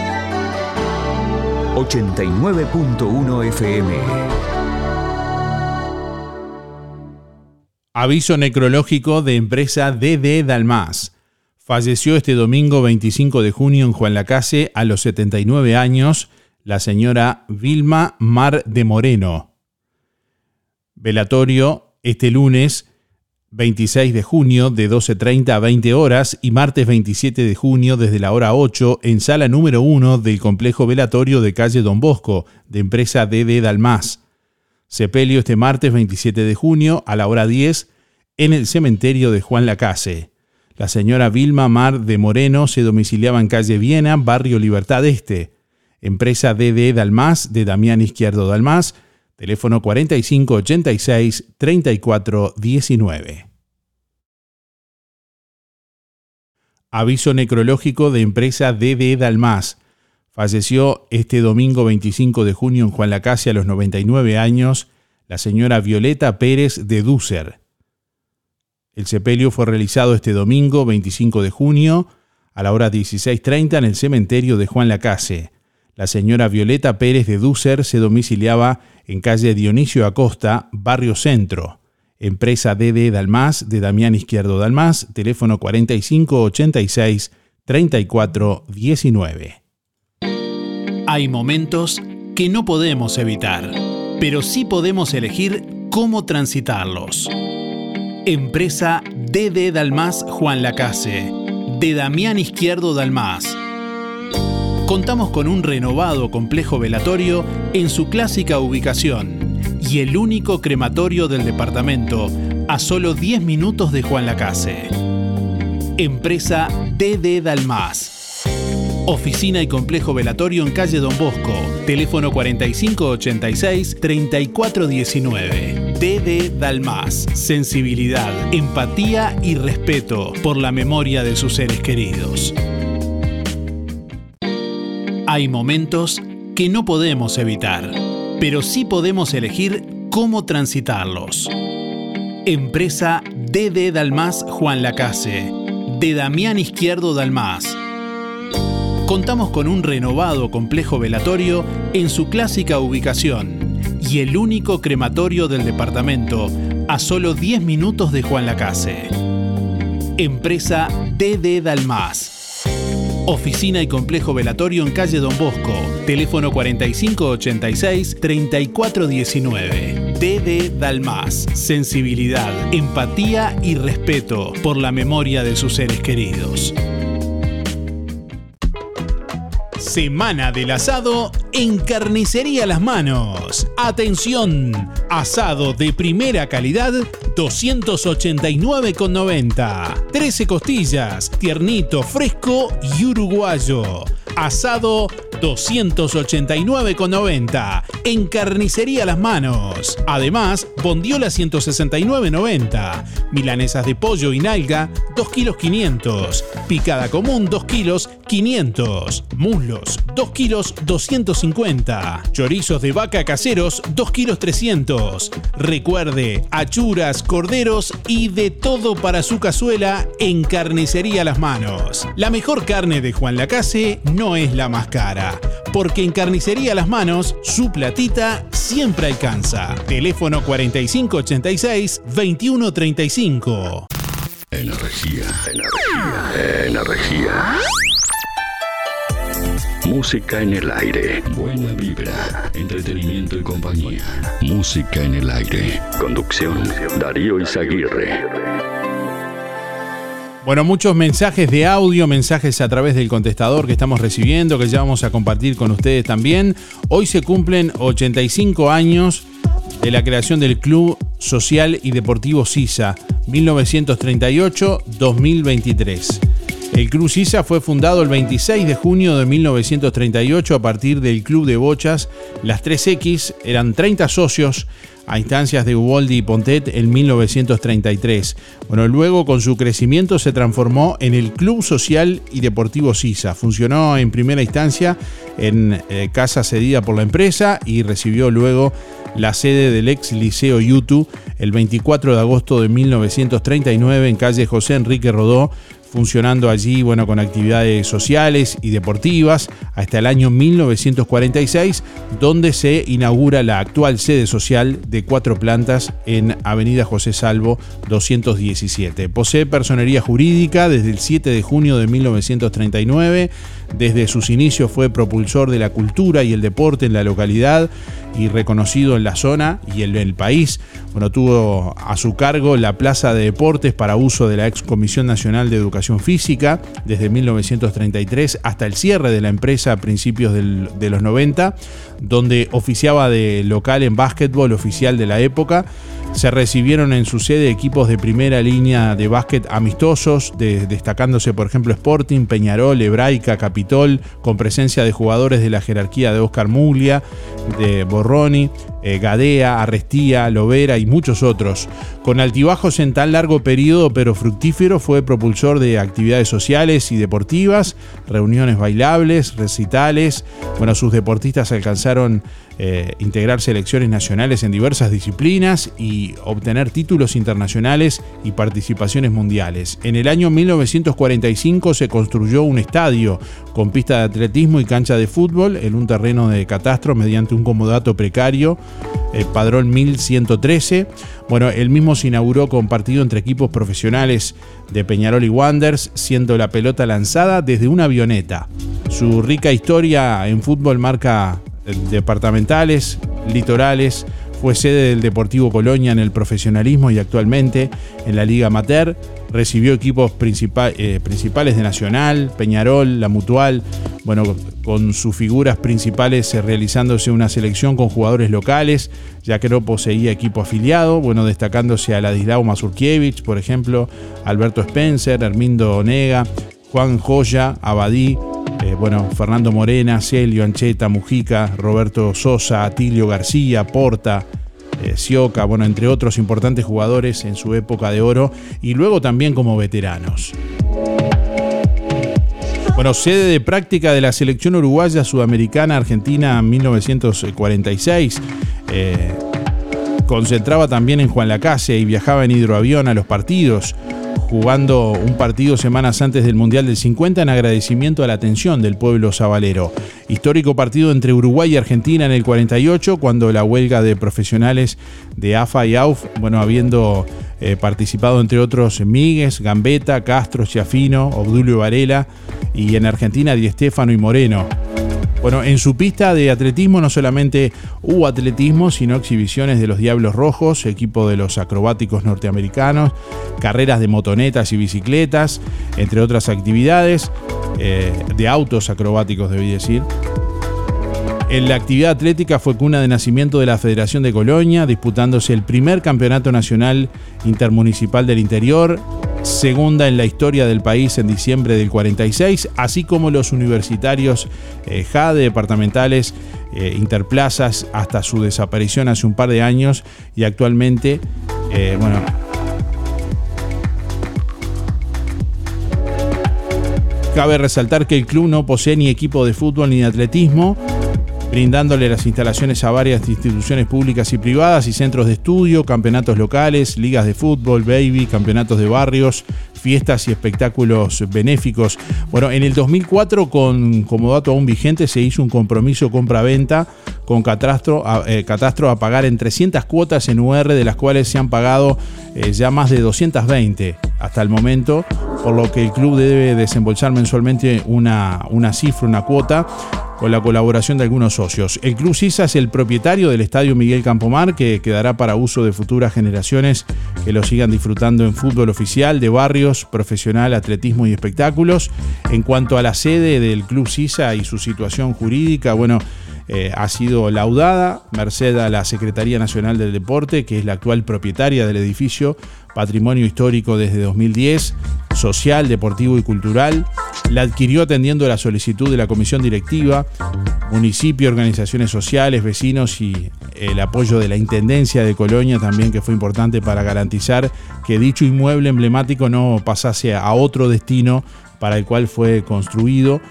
89.1 FM. Aviso necrológico de empresa DD Dalmas. Falleció este domingo 25 de junio en Juan Lacase a los 79 años la señora Vilma Mar de Moreno. Velatorio este lunes 26 de junio de 12.30 a 20 horas y martes 27 de junio desde la hora 8 en sala número 1 del complejo velatorio de calle Don Bosco de empresa DD Dalmas. Sepelio este martes 27 de junio a la hora 10 en el cementerio de Juan Lacase. La señora Vilma Mar de Moreno se domiciliaba en calle Viena, barrio Libertad Este. Empresa DD Dalmas de Damián Izquierdo Dalmas, teléfono 4586-3419. Aviso necrológico de empresa DD Dalmas. Falleció este domingo 25 de junio en Juan Lacase a los 99 años la señora Violeta Pérez de Dúcer. El sepelio fue realizado este domingo 25 de junio a la hora 16.30 en el cementerio de Juan Lacase. La señora Violeta Pérez de Dúcer se domiciliaba en calle Dionisio Acosta, Barrio Centro. Empresa DD Dalmas de Damián Izquierdo Dalmas, teléfono 4586-3419. Hay momentos que no podemos evitar, pero sí podemos elegir cómo transitarlos. Empresa DD Dalmas Juan Lacase, de Damián Izquierdo Dalmas contamos con un renovado complejo velatorio en su clásica ubicación y el único crematorio del departamento a solo 10 minutos de Juan Lacase. Empresa DD Dalmas. Oficina y complejo velatorio en calle Don Bosco. Teléfono 4586-3419. DD Dalmas. Sensibilidad, empatía y respeto por la memoria de sus seres queridos. Hay momentos que no podemos evitar, pero sí podemos elegir cómo transitarlos. Empresa DD Dalmas Juan Lacase, de Damián Izquierdo Dalmas. Contamos con un renovado complejo velatorio en su clásica ubicación y el único crematorio del departamento a solo 10 minutos de Juan Lacase. Empresa DD Dalmas. Oficina y complejo velatorio en calle Don Bosco. Teléfono 4586-3419. DD Dalmas. Sensibilidad, empatía y respeto por la memoria de sus seres queridos. Semana del asado en Carnicería Las Manos. Atención, asado de primera calidad 289,90. 13 costillas, tiernito, fresco y uruguayo. Asado 289,90 en Carnicería Las Manos. Además, bondiola 169,90. Milanesas de pollo y nalga 2 kilos 500. Picada común 2 kilos 500. Muslos 2 kilos 250. Chorizos de vaca caseros 2 kilos 300. Recuerde, achuras, corderos y de todo para su cazuela en Carnicería Las Manos. La mejor carne de Juan Lacase no es la más cara, porque en Carnicería Las Manos su platita siempre alcanza. Teléfono 4586-2135. Energía. Energía. Energía. Música en el aire. Buena vibra. Entretenimiento y compañía. Música en el aire. Conducción. Darío Izaguirre. Bueno, muchos mensajes de audio, mensajes a través del contestador que estamos recibiendo, que ya vamos a compartir con ustedes también. Hoy se cumplen 85 años de la creación del Club Social y Deportivo Sisa, 1938-2023. El Club Sisa fue fundado el 26 de junio de 1938 a partir del Club de Bochas Las 3X. Eran 30 socios a instancias de Uboldi y Pontet en 1933. Bueno, luego con su crecimiento se transformó en el Club Social y Deportivo Sisa. Funcionó en primera instancia en eh, casa cedida por la empresa y recibió luego la sede del ex Liceo Yutu el 24 de agosto de 1939 en calle José Enrique Rodó funcionando allí, bueno, con actividades sociales y deportivas hasta el año 1946, donde se inaugura la actual sede social de cuatro plantas en Avenida José Salvo 217. Posee personería jurídica desde el 7 de junio de 1939. Desde sus inicios fue propulsor de la cultura y el deporte en la localidad y reconocido en la zona y en el país. Bueno, tuvo a su cargo la Plaza de Deportes para uso de la ex Comisión Nacional de Educación Física desde 1933 hasta el cierre de la empresa a principios de los 90, donde oficiaba de local en básquetbol oficial de la época. Se recibieron en su sede equipos de primera línea de básquet amistosos, de- destacándose por ejemplo Sporting, Peñarol, Hebraica, Con presencia de jugadores de la jerarquía de Oscar Muglia, de Borroni, eh, Gadea, Arrestía, Lovera y muchos otros. Con altibajos en tan largo periodo pero fructífero, fue propulsor de actividades sociales y deportivas, reuniones bailables, recitales. Bueno, sus deportistas alcanzaron eh, integrar selecciones nacionales en diversas disciplinas y obtener títulos internacionales y participaciones mundiales. En el año 1945 se construyó un estadio con pista de atletismo y cancha de fútbol en un terreno de catastro mediante un comodato precario, eh, padrón 1113. Bueno, el mismo se inauguró con partido entre equipos profesionales de Peñarol y Wanderers, siendo la pelota lanzada desde una avioneta. Su rica historia en fútbol marca eh, departamentales, litorales, fue sede del Deportivo Colonia en el profesionalismo y actualmente en la Liga Amateur. Recibió equipos eh, principales de Nacional, Peñarol, La Mutual, bueno, con sus figuras principales eh, realizándose una selección con jugadores locales, ya que no poseía equipo afiliado, bueno, destacándose a Ladislao Mazurkiewicz, por ejemplo, Alberto Spencer, Hermindo Onega, Juan Joya, Abadí, eh, bueno, Fernando Morena, Celio, Ancheta, Mujica, Roberto Sosa, Atilio García, Porta, eh, bueno, entre otros importantes jugadores en su época de oro y luego también como veteranos. Bueno, sede de práctica de la selección uruguaya sudamericana Argentina 1946. Eh, concentraba también en Juan Lacase y viajaba en hidroavión a los partidos jugando un partido semanas antes del Mundial del 50 en agradecimiento a la atención del pueblo sabalero. Histórico partido entre Uruguay y Argentina en el 48, cuando la huelga de profesionales de AFA y AUF, bueno, habiendo eh, participado entre otros Míguez, Gambetta, Castro, Chiafino, Obdulio Varela y en Argentina Di Stefano y Moreno. Bueno, en su pista de atletismo no solamente hubo atletismo, sino exhibiciones de los Diablos Rojos, equipo de los acrobáticos norteamericanos, carreras de motonetas y bicicletas, entre otras actividades, eh, de autos acrobáticos, debí decir. En la actividad atlética fue cuna de nacimiento de la Federación de Colonia, disputándose el primer campeonato nacional intermunicipal del interior, segunda en la historia del país en diciembre del 46, así como los universitarios eh, JADE departamentales eh, interplazas hasta su desaparición hace un par de años y actualmente, eh, bueno, Cabe resaltar que el club no posee ni equipo de fútbol ni de atletismo, brindándole las instalaciones a varias instituciones públicas y privadas y centros de estudio, campeonatos locales, ligas de fútbol, baby, campeonatos de barrios, fiestas y espectáculos benéficos. Bueno, en el 2004, con, como dato aún vigente, se hizo un compromiso compra-venta con Catastro a, eh, pagar en 300 cuotas en UR, de las cuales se han pagado eh, ya más de 220 hasta el momento, por lo que el club debe desembolsar mensualmente una cifra, una cuota con la colaboración de algunos socios. El Club Sisa es el propietario del Estadio Miguel Campomar, que quedará para uso de futuras generaciones que lo sigan disfrutando en fútbol oficial, de barrios, profesional, atletismo y espectáculos. En cuanto a la sede del Club Sisa y su situación jurídica, bueno, eh, ha sido laudada, merced a la Secretaría Nacional del Deporte, que es la actual propietaria del edificio, patrimonio histórico desde 2010, social, deportivo y cultural. La adquirió atendiendo la solicitud de la comisión directiva, municipio, organizaciones sociales, vecinos y el apoyo de la Intendencia de Colonia también, que fue importante para garantizar que dicho inmueble emblemático no pasase a otro destino para el cual fue construido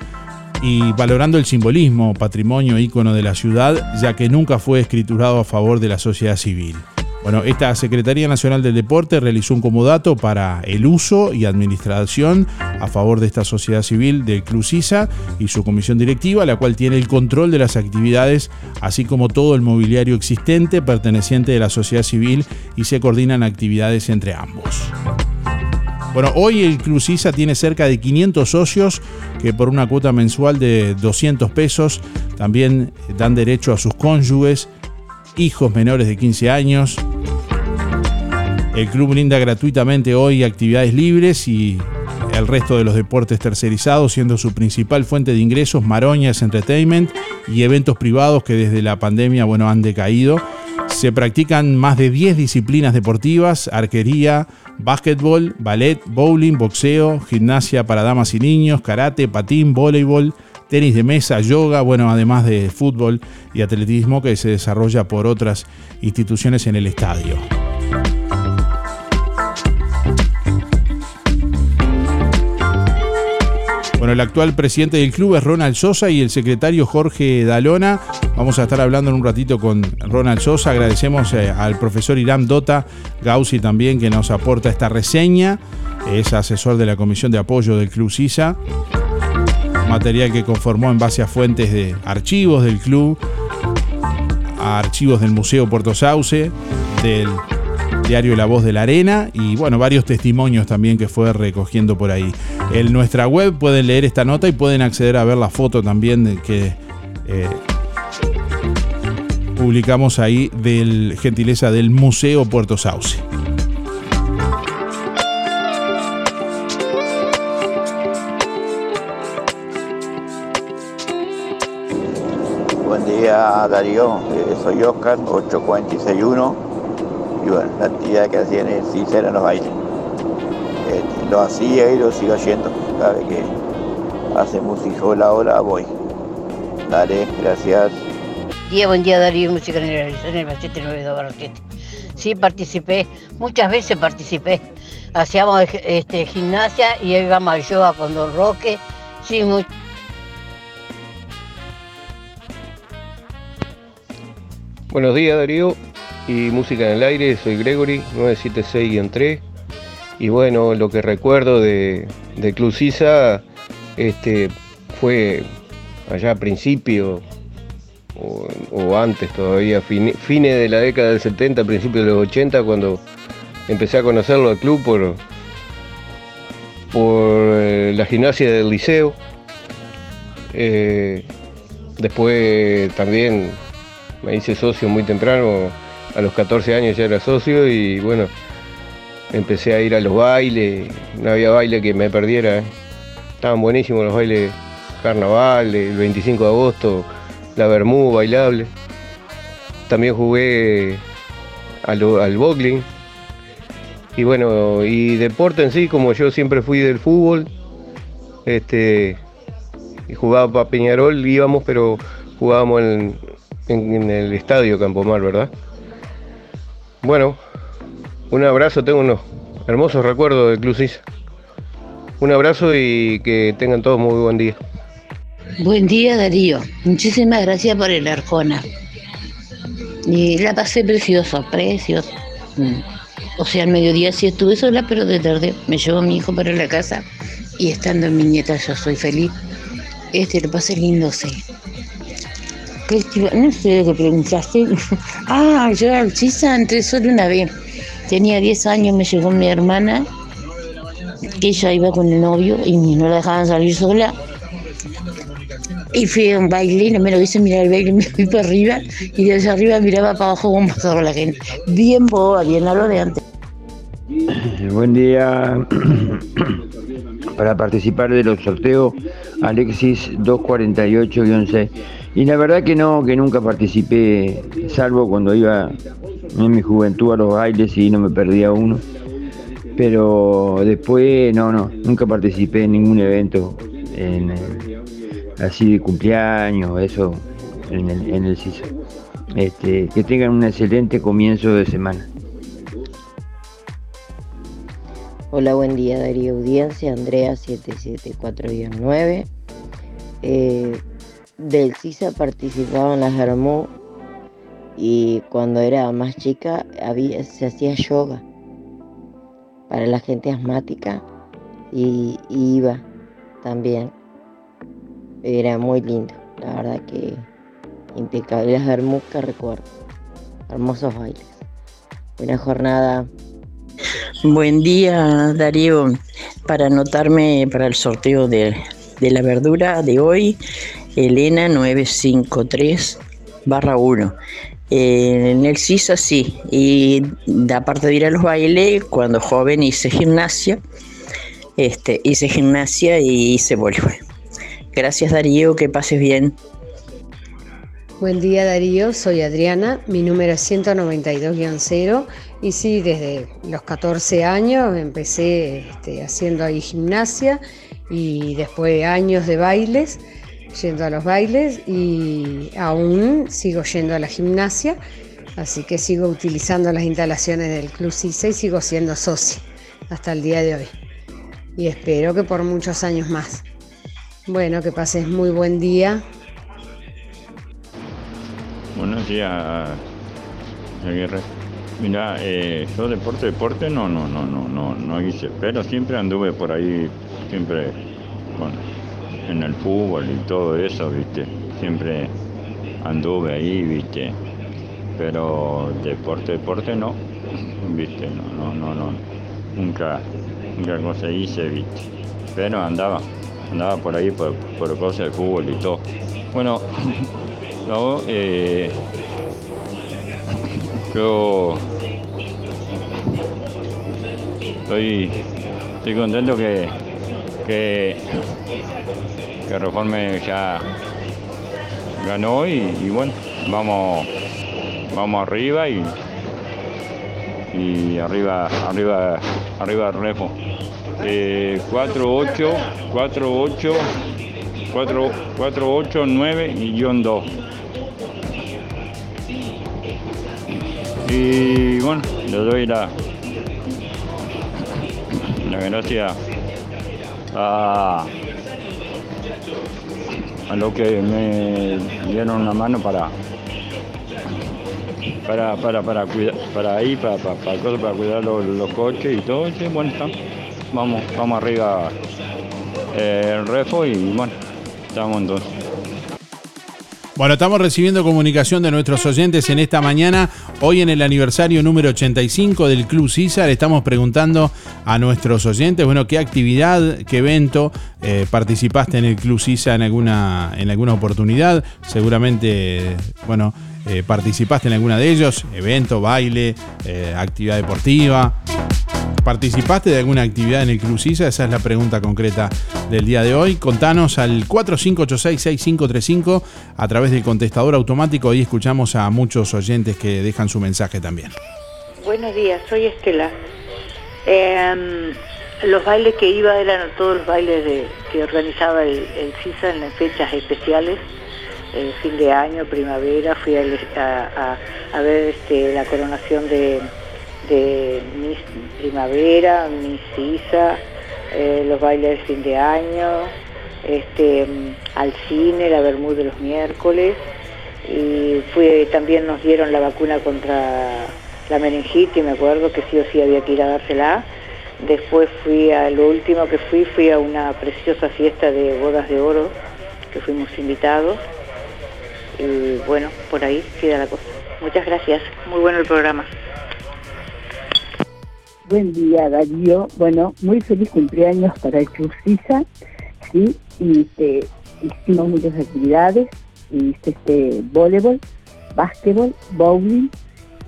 y valorando el simbolismo, patrimonio ícono de la ciudad, ya que nunca fue escriturado a favor de la sociedad civil. Bueno, esta Secretaría Nacional del Deporte realizó un comodato para el uso y administración a favor de esta sociedad civil del Club CISA y su comisión directiva, la cual tiene el control de las actividades, así como todo el mobiliario existente perteneciente de la sociedad civil y se coordinan actividades entre ambos. Bueno, hoy el Club CISA tiene cerca de 500 socios que por una cuota mensual de 200 pesos también dan derecho a sus cónyuges, hijos menores de 15 años. El club brinda gratuitamente hoy actividades libres y el resto de los deportes tercerizados, siendo su principal fuente de ingresos Maroñas Entertainment y eventos privados que desde la pandemia bueno, han decaído. Se practican más de 10 disciplinas deportivas, arquería, básquetbol, ballet, bowling, boxeo, gimnasia para damas y niños, karate, patín, voleibol, tenis de mesa, yoga, bueno, además de fútbol y atletismo que se desarrolla por otras instituciones en el estadio. Bueno, el actual presidente del club es Ronald Sosa y el secretario Jorge Dalona. Vamos a estar hablando en un ratito con Ronald Sosa. Agradecemos eh, al profesor Irán Dota Gausi también que nos aporta esta reseña. Es asesor de la Comisión de Apoyo del Club CISA. Material que conformó en base a fuentes de archivos del club, a archivos del Museo Puerto Sauce, del diario La Voz de la Arena y bueno, varios testimonios también que fue recogiendo por ahí. En nuestra web pueden leer esta nota y pueden acceder a ver la foto también que eh, publicamos ahí del gentileza del Museo Puerto Sauce. Buen día Darío, Eh, soy Oscar, 8461 y bueno, la actividad que hacían es sincera en los bailes. Este, lo hacía y lo sigo haciendo. Cada vez que hace música la hora voy. Dale, gracias. Día, buen día Darío, música en el, en el 792 Sí, participé, muchas veces participé. Hacíamos este, gimnasia y íbamos al yoga con Don Roque Sí, muy... Buenos días Darío y Música en el Aire, soy Gregory 976-3 y bueno, lo que recuerdo de, de Club Sisa este, fue allá a principio o, antes todavía, fine- fines de la década del 70, principios de los 80, cuando empecé a conocerlo al club por, por eh, la gimnasia del liceo. Eh, después también me hice socio muy temprano, a los 14 años ya era socio y bueno, empecé a ir a los bailes, no había baile que me perdiera, ¿eh? estaban buenísimos los bailes carnaval, el 25 de agosto, la Bermú bailable. También jugué a lo- al bowling. Y bueno, y deporte en sí, como yo siempre fui del fútbol, este, jugaba para Peñarol, íbamos, pero jugábamos en, en- en el estadio Campomar, ¿verdad? Bueno, un abrazo, tengo unos hermosos recuerdos del Club Sisa. Un abrazo y que tengan todos muy buen día. Buen día Darío, muchísimas gracias por el Arjona. Y la pasé preciosa, preciosa. Mm. O sea, al mediodía sí estuve sola, pero de tarde me llevó mi hijo para la casa y estando en mi nieta yo soy feliz. Este, lo pasé lindo, sí. ¿Qué te iba- No sé qué preguntaste. [LAUGHS] ah, yo al Chisa entré solo una vez. Tenía 10 años, me llegó mi hermana, que ella iba con el novio y no la dejaban salir sola. Y fui a un baile, no me lo hice mirar el baile, [LAUGHS] me fui para arriba y desde arriba miraba para abajo cómo pasaba la gente. Bien boba, bien a lo de antes. Buen día. [CLEARS THROAT] Para participar de los sorteos, Alexis 248-6. Y la verdad que no, que nunca participé, salvo cuando iba en mi juventud a los bailes y no me perdía uno. Pero después, no, no, nunca participé en ningún evento así de cumpleaños, eso, en el, en el CISA. Este, que tengan un excelente comienzo de semana. Hola, buen día Darío Audiencia, Andrea 774-9. Eh, del CISA participaba en las Hermó y cuando era más chica había, se hacía yoga para la gente asmática y, iba también. Era muy lindo, la verdad que impecable. Las que recuerdo, hermosos bailes. Buena jornada. Buen día, Darío. Para anotarme para el sorteo de, de la verdura de hoy, Elena 953 barra 1. Eh, en el CISA sí, y de- aparte de ir a los bailes, cuando joven hice gimnasia, este, hice gimnasia y hice voleibol. Gracias Darío, que pases bien. Buen día Darío, soy Adriana, mi número es 192-0 y sí, desde los 14 años empecé este, haciendo ahí gimnasia y después años de bailes, yendo a los bailes y aún sigo yendo a la gimnasia, así que sigo utilizando las instalaciones del Club CISA y sigo siendo socia hasta el día de hoy. Y espero que por muchos años más. Bueno, que pases muy buen día. Buenos días, Aguirre. Mira, eh, yo deporte, deporte no, no, no, no, no, no hice, pero siempre anduve por ahí, siempre con, en el fútbol y todo eso, viste, siempre anduve ahí, viste, pero deporte, deporte no, viste, no, no, no, no, nunca, nunca cosa hice, viste, pero andaba, andaba por ahí por, por cosas de fútbol y todo. Bueno, [LAUGHS] luego, eh, yo estoy, estoy contento que, que, que Reforme ya ganó y, y bueno, vamos, vamos arriba y, y arriba, arriba, arriba Refo. Eh, 48, 48, 4, 489 y guion 2. Y bueno, le doy la, la gracia a, a lo que me dieron una mano para para para para cuidar para ahí para para, para, para cuidar los, los coches y todo sí, bueno está. Vamos vamos arriba eh, el refo y bueno estamos entonces Bueno, estamos recibiendo comunicación de nuestros oyentes en esta mañana. Hoy en el aniversario número 85 del Club CISA le estamos preguntando a nuestros oyentes, bueno, qué actividad, qué evento eh, participaste en el Club CISA en alguna, en alguna oportunidad. Seguramente, bueno, eh, participaste en alguna de ellos, evento, baile, eh, actividad deportiva. ¿Participaste de alguna actividad en el Club CISA? Esa es la pregunta concreta del día de hoy. Contanos al 4586-6535 a través del contestador automático. Ahí escuchamos a muchos oyentes que dejan su mensaje también. Buenos días, soy Estela. Eh, los bailes que iba eran todos los bailes de- que organizaba el, el CISA en fechas especiales, eh, fin de año, primavera, fui a- a ver este, la coronación de, de Miss Primavera, Miss CISA, eh, los bailes del fin de año, este, mm, al cine, la Bermud de los miércoles, y también nos dieron la vacuna contra la meningitis, me acuerdo que sí o sí había que ir a dársela. Después fui a lo último que fui, fui a una preciosa fiesta de bodas de oro, que fuimos invitados. Y bueno, por ahí queda la cosa. Muchas gracias, muy bueno el programa. Buen día, Darío. Bueno, muy feliz cumpleaños para el Club Sisa, ¿sí? Y este, hicimos muchas actividades, hice este voleibol, básquetbol, bowling,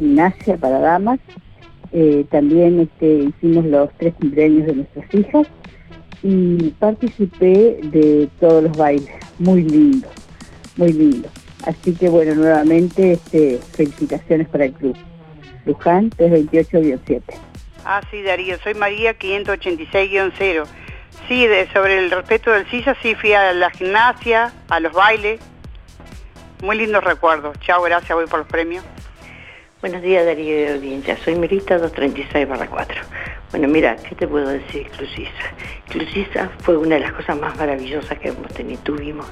gimnasia para damas. Eh, también este, hicimos los tres cumpleaños de nuestras hijas y participé de todos los bailes. Muy lindo, muy lindo. Así que bueno, nuevamente felicitaciones para el club. Luján 328-7. Ah, sí, Darío, soy María 586-0. Sí, sobre el respeto del CISA, sí fui a la gimnasia, a los bailes. Muy lindos recuerdos. Chao, gracias, voy por los premios. Buenos días, Darío de audiencia. Soy Mirita 236 4. Bueno, mira, ¿qué te puedo decir, Clusisa? Clusisa fue una de las cosas más maravillosas que hemos tenido, tuvimos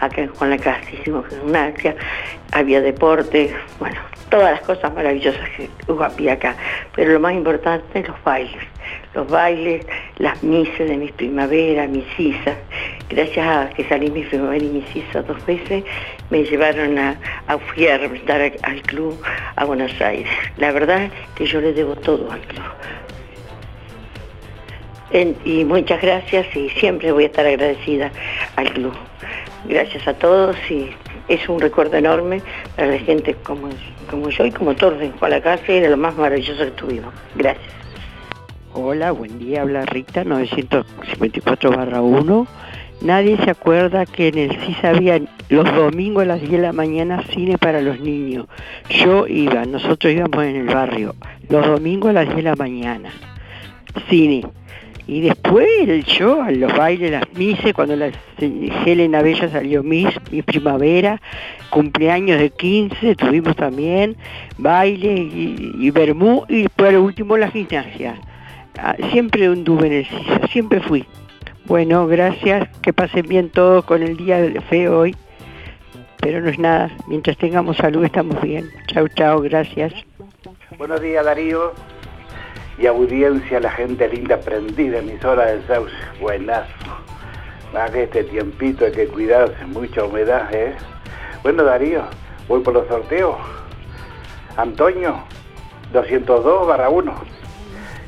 acá en Juan la Casa. Hicimos gimnasia, había deporte, bueno, todas las cosas maravillosas que hubo acá. Pero lo más importante, los bailes. Los bailes, las misas de mis primavera, mis sisas. Gracias a que salí mi primavera y mis sisas dos veces, me llevaron a, a a representar al, club a Buenos Aires. La verdad que yo le debo todo al club. Y muchas gracias y siempre voy a estar agradecida al club. Gracias a todos y es un recuerdo enorme para la gente como, como yo y como todos en Juan la Casa y era lo más maravilloso que tuvimos. Gracias. Hola, buen día, habla Rita 954 1. Nadie se acuerda que en el CISA había los domingos a las 10 de la mañana cine para los niños. Yo iba, nosotros íbamos en el barrio, los domingos a las 10 de la mañana. Cine. Y después el show, los bailes, las mises, cuando la Helena Bella salió Miss, mi primavera, cumpleaños de 15, tuvimos también baile y, y bermú y por último la gimnasia. Ah, Siempre anduve en el CISA, siempre fui. Bueno, gracias, que pasen bien todos con el día feo hoy, pero no es nada, mientras tengamos salud estamos bien. Chau, chau, gracias. Buenos días Darío y audiencia, la gente linda prendida, emisora del Sauce, buenazo. Más que este tiempito hay que cuidarse, mucha humedad, ¿eh? Bueno Darío, voy por los sorteos. Antonio, 202 barra 1.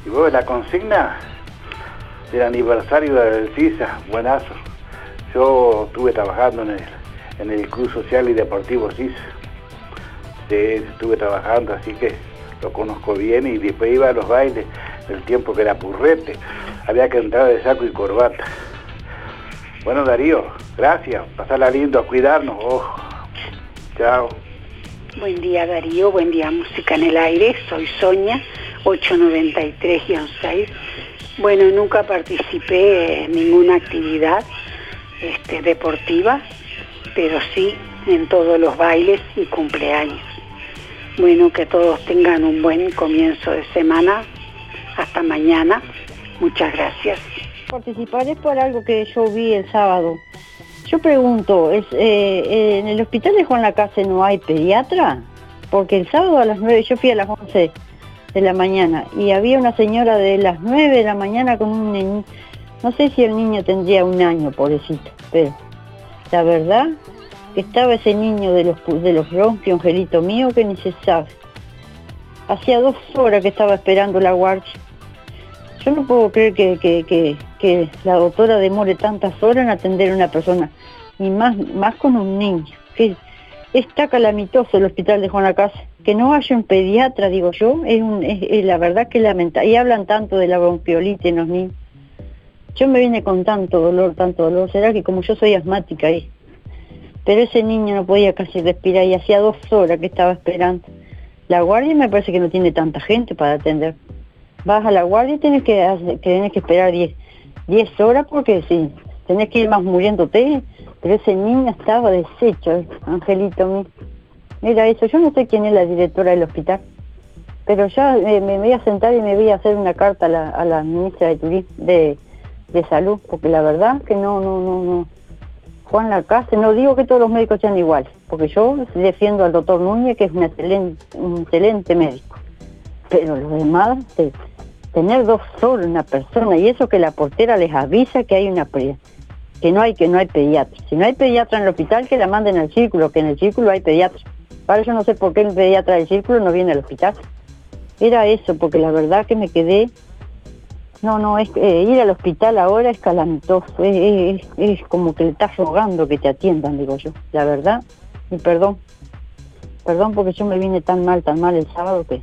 Y luego la consigna del aniversario del CISA, buenazo. Yo estuve trabajando en el, en el Club Social y Deportivo CISA. Sí, estuve trabajando, así que lo conozco bien y después iba a los bailes del tiempo que era purrete. Había que entrar de saco y corbata. Bueno, Darío, gracias. Pasarla lindo, a cuidarnos. Ojo. Chao. Buen día Darío, buen día Música en el Aire, soy Sonia, 893-6. Bueno, nunca participé en ninguna actividad este, deportiva, pero sí en todos los bailes y cumpleaños. Bueno, que todos tengan un buen comienzo de semana. Hasta mañana. Muchas gracias. Participar es por algo que yo vi el sábado. Yo pregunto, ¿es, eh, eh, ¿en el hospital de Juan Lacase no hay pediatra? Porque el sábado a las 9, yo fui a las 11 de la mañana y había una señora de las 9 de la mañana con un niño, no sé si el niño tendría un año, pobrecito, pero la verdad que estaba ese niño de los, de los bronquios, angelito mío, que ni se sabe. Hacía dos horas que estaba esperando la guardia. Yo no puedo creer que, que- que- la doctora demore tantas horas en atender a una persona, y más, más con un niño. Que está calamitoso el hospital de Juan Lacase. Que no haya un pediatra, digo yo, es, un- es- la verdad que lamentable. Y hablan tanto de la bronquiolitis en los niños. Yo me vine con tanto dolor, tanto dolor. Será que como yo soy asmática ahí. Pero ese niño no podía casi respirar y hacía dos horas que estaba esperando. La guardia me parece que no tiene tanta gente para atender. Vas a la guardia y tienes que, tienes que esperar 10 10 horas porque sí, tenés que ir más muriéndote. Pero ese niño estaba deshecho, Angelito mío. Mira eso, yo no sé quién es la directora del hospital, pero ya eh, me voy a sentar y me voy a hacer una carta a la, ministra de de, de salud, porque la verdad que no, no, no, no. Juan Lacase, no digo que todos los médicos sean iguales, porque yo defiendo al doctor Núñez, que es un excelente, médico. Pero los demás, te- tener dos solos una persona, y eso que la portera les avisa que hay una que no hay que no hay pediatra. Si no hay pediatra en el hospital, que la manden al círculo, que en el círculo hay pediatra. Ahora yo no sé por qué el pediatra del círculo no viene al hospital. Era eso, porque la verdad que me quedé no, no, es eh, ir al hospital ahora es calamitoso, es- es como que le estás rogando que te atiendan, digo yo, la verdad, y perdón, perdón porque yo me vine tan mal, tan mal el sábado que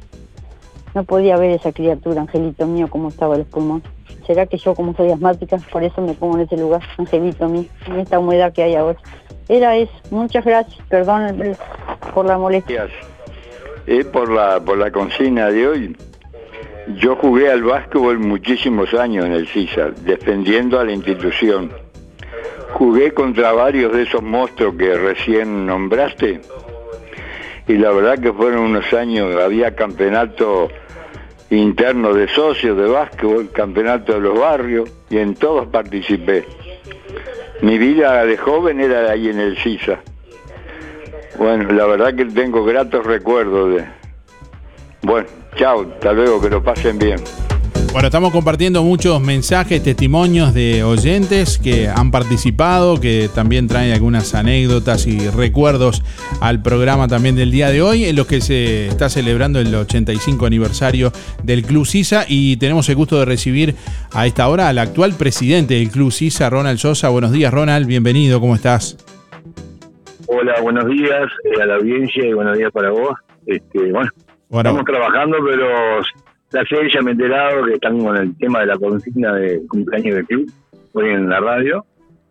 no podía ver esa criatura, angelito mío, cómo estaba los pulmones. ¿Será que yo como soy asmática, por eso me pongo en ese lugar, angelito mío, en esta humedad que hay ahora? Era eso, muchas gracias, perdón por la molestia. Eh, por la por la consigna de hoy. Yo jugué al básquetbol muchísimos años en el CISA, defendiendo a la institución. Jugué contra varios de esos monstruos que recién nombraste y la verdad que fueron unos años, había campeonato interno de socios de básquetbol, campeonato de los barrios y en todos participé. Mi vida de joven era ahí en el CISA. Bueno, la verdad que tengo gratos recuerdos de... Bueno, chao, hasta luego, que lo pasen bien. Bueno, estamos compartiendo muchos mensajes, testimonios de oyentes que han participado, que también traen algunas anécdotas y recuerdos al programa también del día de hoy, en los que se está celebrando el 85 aniversario del Club Sisa y tenemos el gusto de recibir a esta hora al actual presidente del Club Sisa, Ronald Sosa. Buenos días, Ronald, bienvenido, ¿cómo estás? Hola, buenos días eh, a la audiencia y buenos días para vos. Este, bueno, Bueno. estamos trabajando, pero la ya me he enterado que están con el tema de la consigna de cumpleaños del club, hoy en la radio.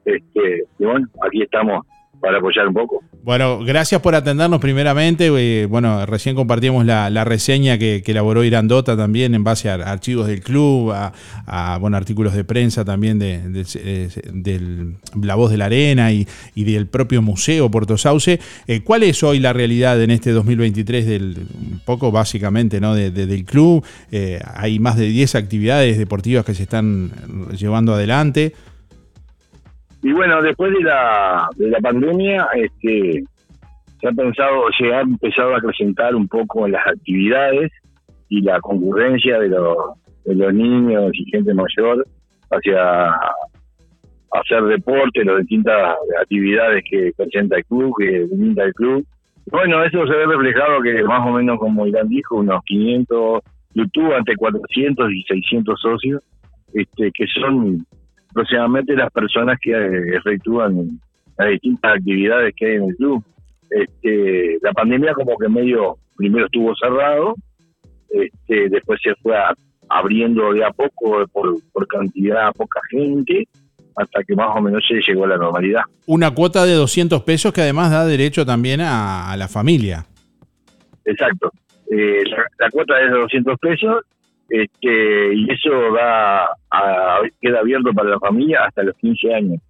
Este, y bueno, aquí estamos para apoyar un poco. Bueno, gracias por atendernos primeramente. eh, Bueno, recién compartimos la, reseña que, elaboró Irandota también en base a archivos del club, a, a, bueno, artículos de prensa también de, eh, La Voz de la Arena y, del propio Museo Puerto Sauce. Eh, ¿Cuál es hoy la realidad en este 2023 del un poco básicamente ¿no? de- de- del club? Hay más de 10 actividades deportivas que se están llevando adelante. Y bueno, después de la, de la pandemia, este, se ha pensado, se ha empezado a acrecentar un poco las actividades y la concurrencia de los, de los niños y gente mayor hacia hacer deporte, las distintas actividades que presenta el club, que brinda el club. Bueno, eso se ve reflejado que más o menos, como Irán dijo, unos 500, YouTube ante 400 y 600 socios, este, que son aproximadamente las personas que eh, efectúan las distintas actividades que hay en el club. Este, la pandemia como que medio, primero estuvo cerrado, este, después se fue a- abriendo de a poco por, por cantidad, poca gente, hasta que más o menos se llegó a la normalidad. Una cuota de 200 pesos que además da derecho también a, a la familia. Exacto. Eh, la, la cuota es de 200 pesos este, y eso da a- queda abierto para la familia hasta los 15 años,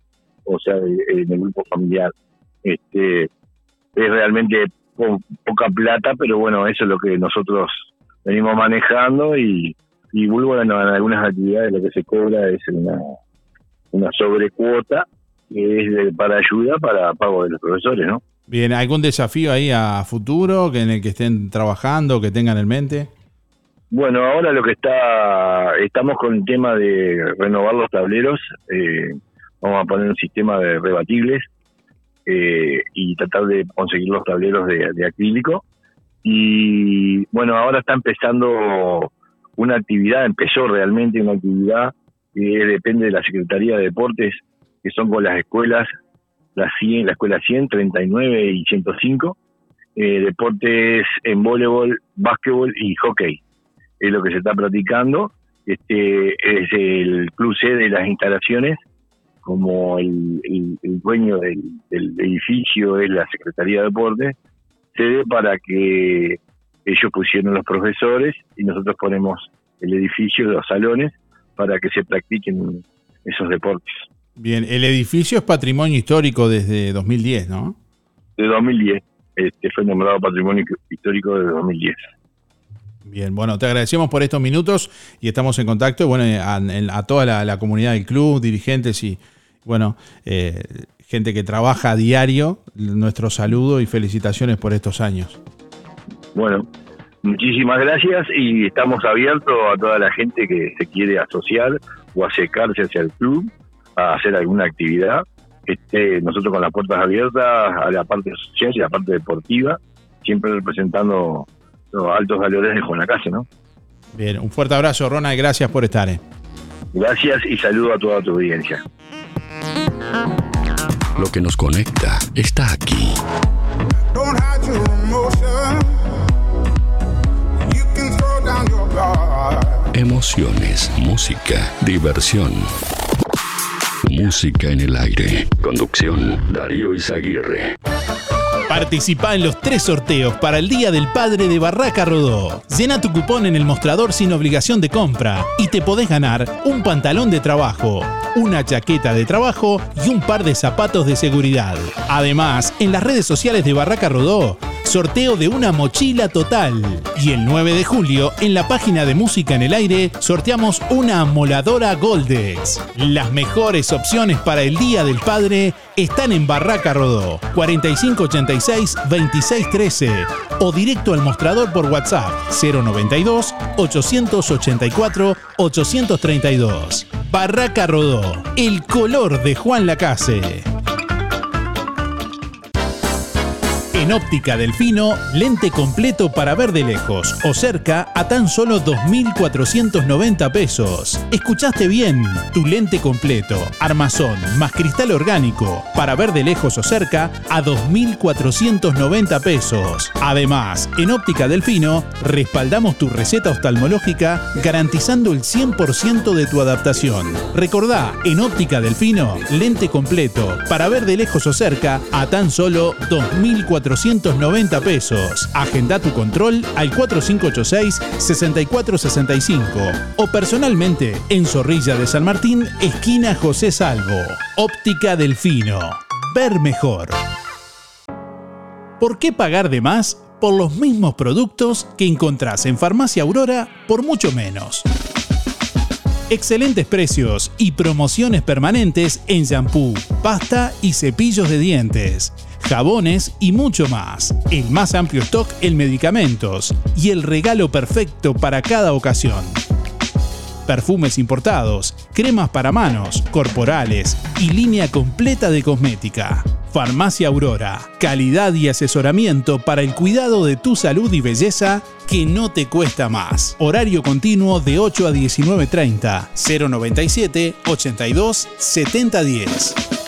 o sea, en el grupo familiar. Este, es realmente po- poca plata, pero bueno, eso es lo que nosotros venimos manejando y, y bueno, en algunas actividades lo que se cobra es una, una sobrecuota es de- para ayuda para pago de los profesores, ¿no? Bien, ¿algún desafío ahí a futuro que en el que estén trabajando, que tengan en mente? Bueno, ahora lo que está, estamos con el tema de renovar los tableros, eh, vamos a poner un sistema de rebatibles eh, y tratar de conseguir los tableros de, acrílico. Y bueno, ahora está empezando una actividad, empezó realmente una actividad que depende de la Secretaría de Deportes, que son con las escuelas, la, 100, la escuela 100, 39 y 105, eh, deportes en voleibol, básquetbol y hockey es lo que se está practicando. Este es el club C de las instalaciones, como el, el- el dueño del, del edificio es la Secretaría de Deportes, sede para que ellos pusieron los profesores y nosotros ponemos el edificio, los salones, para que se practiquen esos deportes. Bien, el edificio es patrimonio histórico desde 2010, ¿no? De 2010, este fue nombrado Patrimonio Histórico de 2010. Bien, bueno, te agradecemos por estos minutos y estamos en contacto. Bueno, a, a toda la, comunidad del club, dirigentes y, bueno, eh, gente que trabaja a diario, nuestro saludo y felicitaciones por estos años. Bueno, muchísimas gracias y estamos abiertos a toda la gente que se quiere asociar o acercarse hacia el club a hacer alguna actividad. Este, nosotros con las puertas abiertas a la parte social y a la parte deportiva, siempre representando los altos valores de Juanacase, ¿no? Bien, un fuerte abrazo, Ronald, gracias por estar. eh. Gracias y saludo a toda tu audiencia. Lo que nos conecta está aquí. Emociones, música, diversión. Música en el aire. Conducción, Darío Izaguirre. Participa en los tres sorteos para el Día del Padre de Barraca Rodó. Llena tu cupón en el mostrador sin obligación de compra y te podés ganar un pantalón de trabajo, una chaqueta de trabajo y un par de zapatos de seguridad. Además, en las redes sociales de Barraca Rodó, sorteo de una mochila total. Y el 9 de julio, en la página de Música en el Aire, sorteamos una amoladora Goldex. Las mejores opciones para el Día del Padre están en Barraca Rodó, 4586-2613 o directo al mostrador por WhatsApp 092-884-832. Barraca Rodó, el color de Juan Lacase. En Óptica Delfino, lente completo para ver de lejos o cerca a tan solo 2.490 pesos. ¿Escuchaste bien? Tu lente completo, armazón más cristal orgánico para ver de lejos o cerca a 2.490 pesos. Además, en Óptica Delfino, respaldamos tu receta oftalmológica garantizando el 100% de tu adaptación. Recordá, en Óptica Delfino, lente completo para ver de lejos o cerca a tan solo 2.490 pesos. Agenda tu control al 4586-6465 o personalmente en Zorrilla de San Martín, esquina José Salvo. Óptica Delfino. Ver mejor. ¿Por qué pagar de más por los mismos productos que encontrás en Farmacia Aurora por mucho menos? Excelentes precios y promociones permanentes en shampoo, pasta y cepillos de dientes, jabones y mucho más. El más amplio stock en medicamentos y el regalo perfecto para cada ocasión. Perfumes importados, cremas para manos, corporales y línea completa de cosmética. Farmacia Aurora, calidad y asesoramiento para el cuidado de tu salud y belleza que no te cuesta más. Horario continuo de 8 a 19.30, 097 82 7010.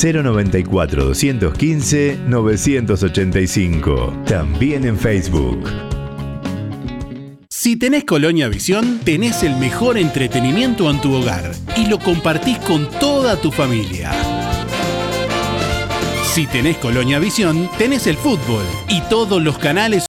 094 215 985. También en Facebook. Si tenés Colonia Visión, tenés el mejor entretenimiento en tu hogar y lo compartís con toda tu familia. Si tenés Colonia Visión, tenés el fútbol y todos los canales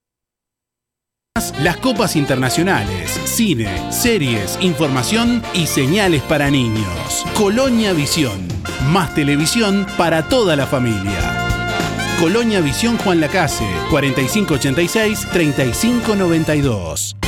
las copas internacionales, cine, series, información y señales para niños. Colonia Visión, más televisión para toda la familia. Colonia Visión Juan Lacase, 4586-3592.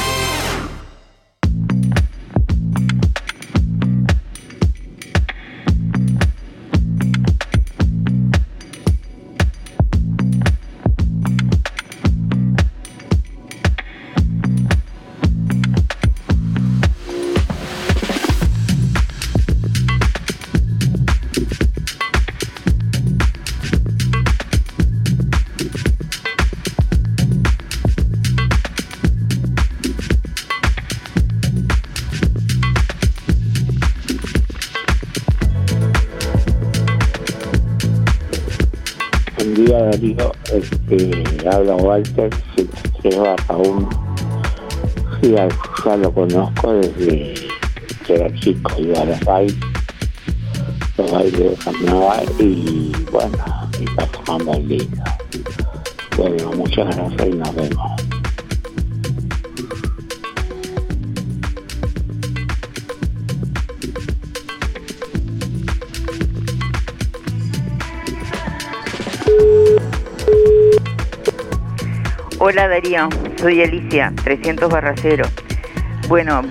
Walter, 73 barra 1. Sí, ya, ya lo conozco desde que era chico, iba a los bailes, los bailes de carnaval y bueno, y pasamos bailito. Bueno, muchas gracias y nos vemos. Hola Darío, soy Alicia, 300 barra cero. Bueno,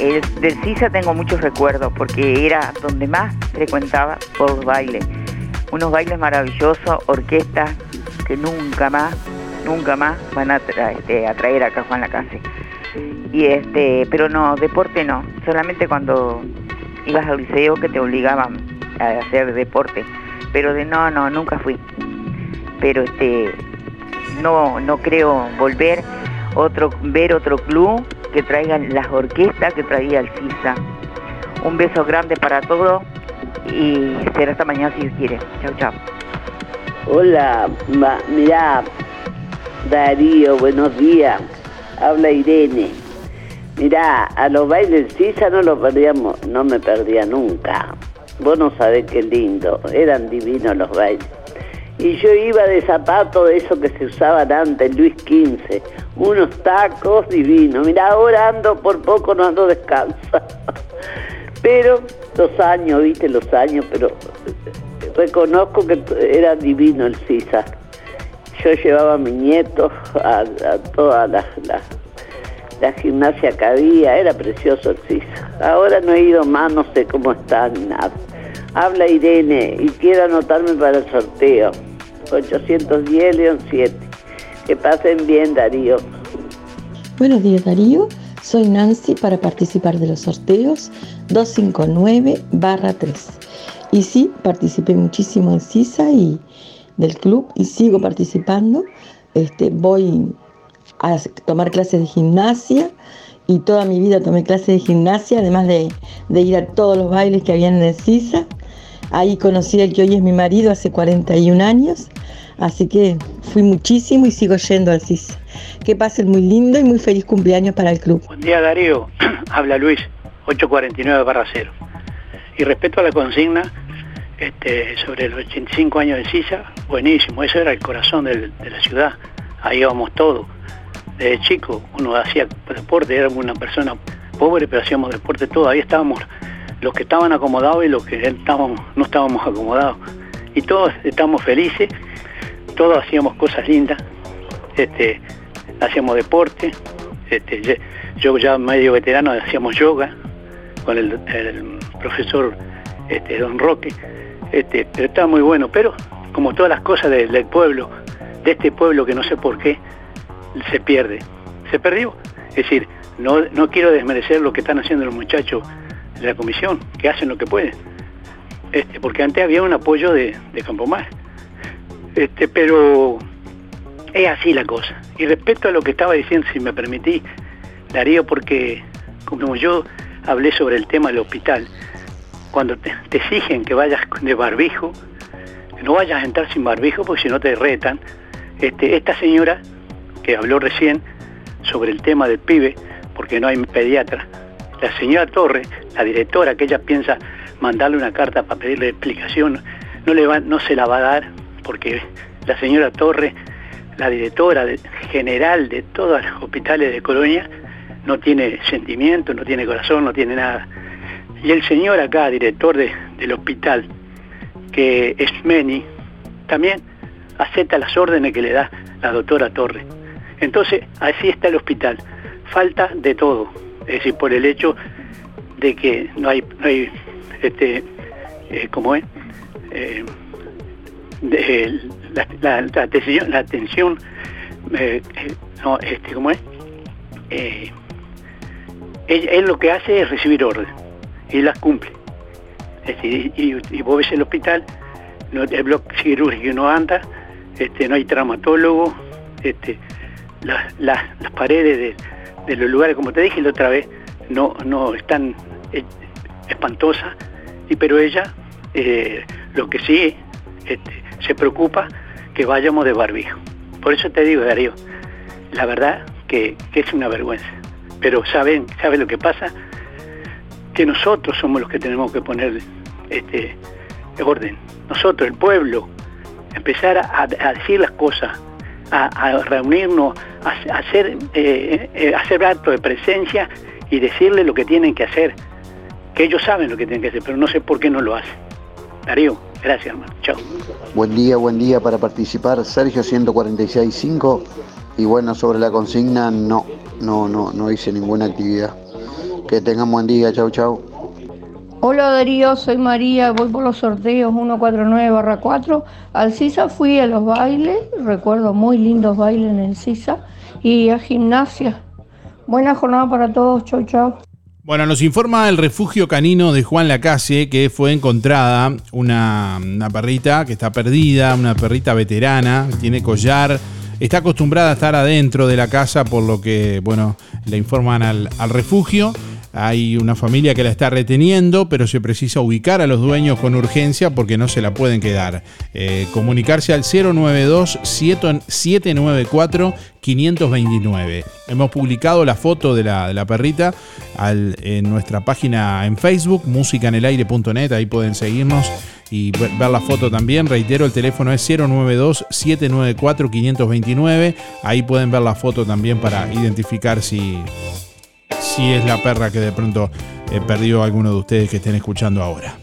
el- del CISA tengo muchos recuerdos porque era donde más frecuentaba por los bailes. Unos bailes maravillosos, orquestas que nunca más, nunca más van a, este, a traer acá Juan Lacase. Y este, pero no, deporte no, solamente cuando ibas al liceo que te obligaban a hacer deporte. Pero de no, no, nunca fui. Pero este, no, no creo volver otro, ver otro club que traigan las orquestas que traía el CISA. Un beso grande para todos y será hasta mañana si Dios quiere. Chao, chao. Hola, ma- mirá, Darío, buenos días. Habla Irene. Mirá, a los bailes Sisa no los perdíamos, no me perdía nunca. Vos no sabés qué lindo, eran divinos los bailes. Y yo iba de zapato de eso que se usaban antes, Luis XV, unos tacos divinos. Mirá, ahora ando por poco, no ando descalza. [LAUGHS] Pero los años, viste, los años, pero reconozco que era divino el CISA. Yo llevaba a mis nietos a, a toda la, gimnasia que había, era precioso el CISA. Ahora no he ido más, no sé cómo está nada. Habla Irene y quiero anotarme para el sorteo. 810 León 7. Que pasen bien, Darío. Buenos días Darío, soy Nancy para participar de los sorteos 259 barra 3. Y sí, participé muchísimo en CISA y del club y sigo participando. Este, voy a tomar clases de gimnasia y toda mi vida tomé clases de gimnasia, además de, de ir a todos los bailes que habían en el CISA. Ahí conocí al que hoy es mi marido hace 41 años, así que fui muchísimo y sigo yendo al CISA. Que pasen muy lindo y muy feliz cumpleaños para el club. Buen día Darío, [CLEARS THROAT] habla Luis, 849 barra 0. Y respecto a la consigna este, sobre los 85 años de Sisa, buenísimo, eso era el corazón de la ciudad, ahí íbamos todos. Desde chico uno hacía deporte, era una persona pobre, pero hacíamos deporte todo, ahí estábamos los que estaban acomodados y los que no estábamos acomodados. Y todos estábamos felices, todos hacíamos cosas lindas, este, hacíamos deporte, este, yo ya medio veterano hacíamos yoga con el, profesor este, Don Roque, este, pero estaba muy bueno, pero como todas las cosas del pueblo, de este pueblo que no sé por qué, se pierde, se perdió. Es decir, no, no quiero desmerecer lo que están haciendo los muchachos la comisión, que hacen lo que pueden, este, porque antes había un apoyo de, de Campomar, este, pero es así la cosa. Y respecto a lo que estaba diciendo, si me permití, Darío, porque como yo hablé sobre el tema del hospital, cuando te, exigen que vayas de barbijo, no vayas a entrar sin barbijo porque si no te retan, este, esta señora que habló recién sobre el tema del pibe, porque no hay pediatra. La señora Torre, la directora, que ella piensa mandarle una carta para pedirle explicación, no, se la va a dar, porque la señora Torre, la directora general de todos los hospitales de Colonia, no tiene sentimiento, no tiene corazón, no tiene nada. Y el señor acá, director de- del hospital, que es Meni, también acepta las órdenes que le da la doctora Torre. Entonces, así está el hospital. Falta de todo. Es decir, por el hecho de que no hay, no hay este, eh, ¿cómo es? Eh, eh, la, la- la eh, no, este, ¿cómo es? Él, él lo que hace es recibir órdenes y las cumple. Es decir, y, vos ves el hospital, no, el bloque quirúrgico no anda, este, no hay traumatólogo, este, las, las- las paredes de, de los lugares, como te dije la otra vez, no, no están eh, espantosas, y pero ella eh, lo que sí este, se preocupa que vayamos de barbijo. Por eso te digo, Darío, la verdad que, que es una vergüenza. Pero saben, ¿saben lo que pasa? Que nosotros somos los que tenemos que poner este orden. Nosotros, el pueblo, empezar a decir las cosas, a, reunirnos, a, hacer, eh, eh, hacer acto de presencia y decirle lo que tienen que hacer. Que ellos saben lo que tienen que hacer, pero no sé por qué no lo hacen. Darío, gracias hermano. Chao. Buen día, buen día para participar. Sergio 146.5. Y bueno, sobre la consigna, no, no, no, no hice ninguna actividad. Que tengan buen día, chau, chau. Hola Darío, soy María, voy por los sorteos 149-4. Al CISA fui a los bailes, recuerdo muy lindos bailes en el CISA, y a gimnasia. Buena jornada para todos, chau chau. Bueno, nos informa el refugio canino de Juan Lacase que fue encontrada una, una perrita que está perdida, una perrita veterana, tiene collar, está acostumbrada a estar adentro de la casa, por lo que, bueno, le informan al, al refugio. Hay una familia que la está reteniendo, pero se precisa ubicar a los dueños con urgencia porque no se la pueden quedar. Eh, comunicarse al 092-794-529. Hemos publicado la foto de la, perrita en nuestra página en Facebook, musicanelaire.net, ahí pueden seguirnos y ver la foto también. Reitero, el teléfono es 092-794-529. Ahí pueden ver la foto también para identificar si, si es la perra que de pronto eh, perdió alguno de ustedes que estén escuchando ahora.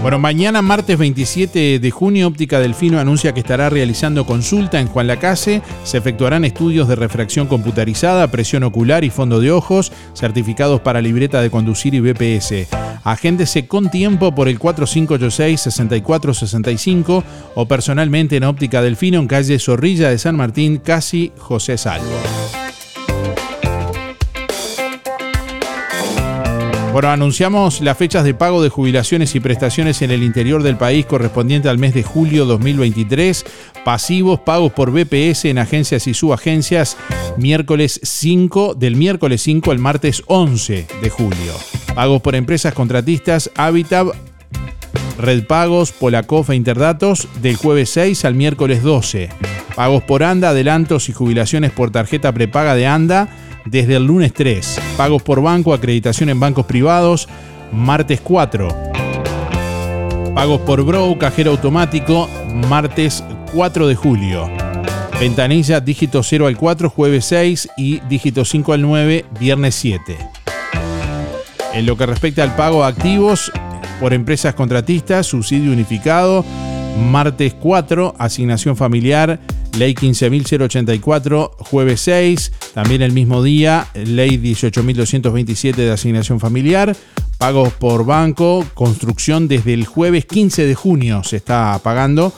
Bueno, mañana martes 27 de junio, Óptica Delfino anuncia que estará realizando consulta en Juan Lacase. Se efectuarán estudios de refracción computarizada, presión ocular y fondo de ojos, certificados para libreta de conducir y BPS. Agéndese con tiempo por el 4586-6465 o personalmente en Óptica Delfino en calle Zorrilla de San Martín, casi José Salvo. Bueno, anunciamos las fechas de pago de jubilaciones y prestaciones en el interior del país correspondiente al mes de julio 2023. Pasivos, pagos por BPS en agencias y subagencias, miércoles 5, del miércoles 5 al martes 11 de julio. Pagos por empresas contratistas, Habitat, Red Pagos, Polacof e Interdatos, del jueves 6 al miércoles 12. Pagos por ANDA, adelantos y jubilaciones por tarjeta prepaga de ANDA, desde el lunes 3. Pagos por banco, acreditación en bancos privados, martes 4. Pagos por Brow, cajero automático, martes 4 de julio. Ventanilla dígito 0 al 4, jueves 6 y dígito 5 al 9, viernes 7. En lo que respecta al pago a activos por empresas contratistas, subsidio unificado, martes 4, asignación familiar, ley 15.084, jueves 6, también el mismo día, ley 18.227 de asignación familiar, pagos por banco, construcción desde el jueves 15 de junio se está pagando.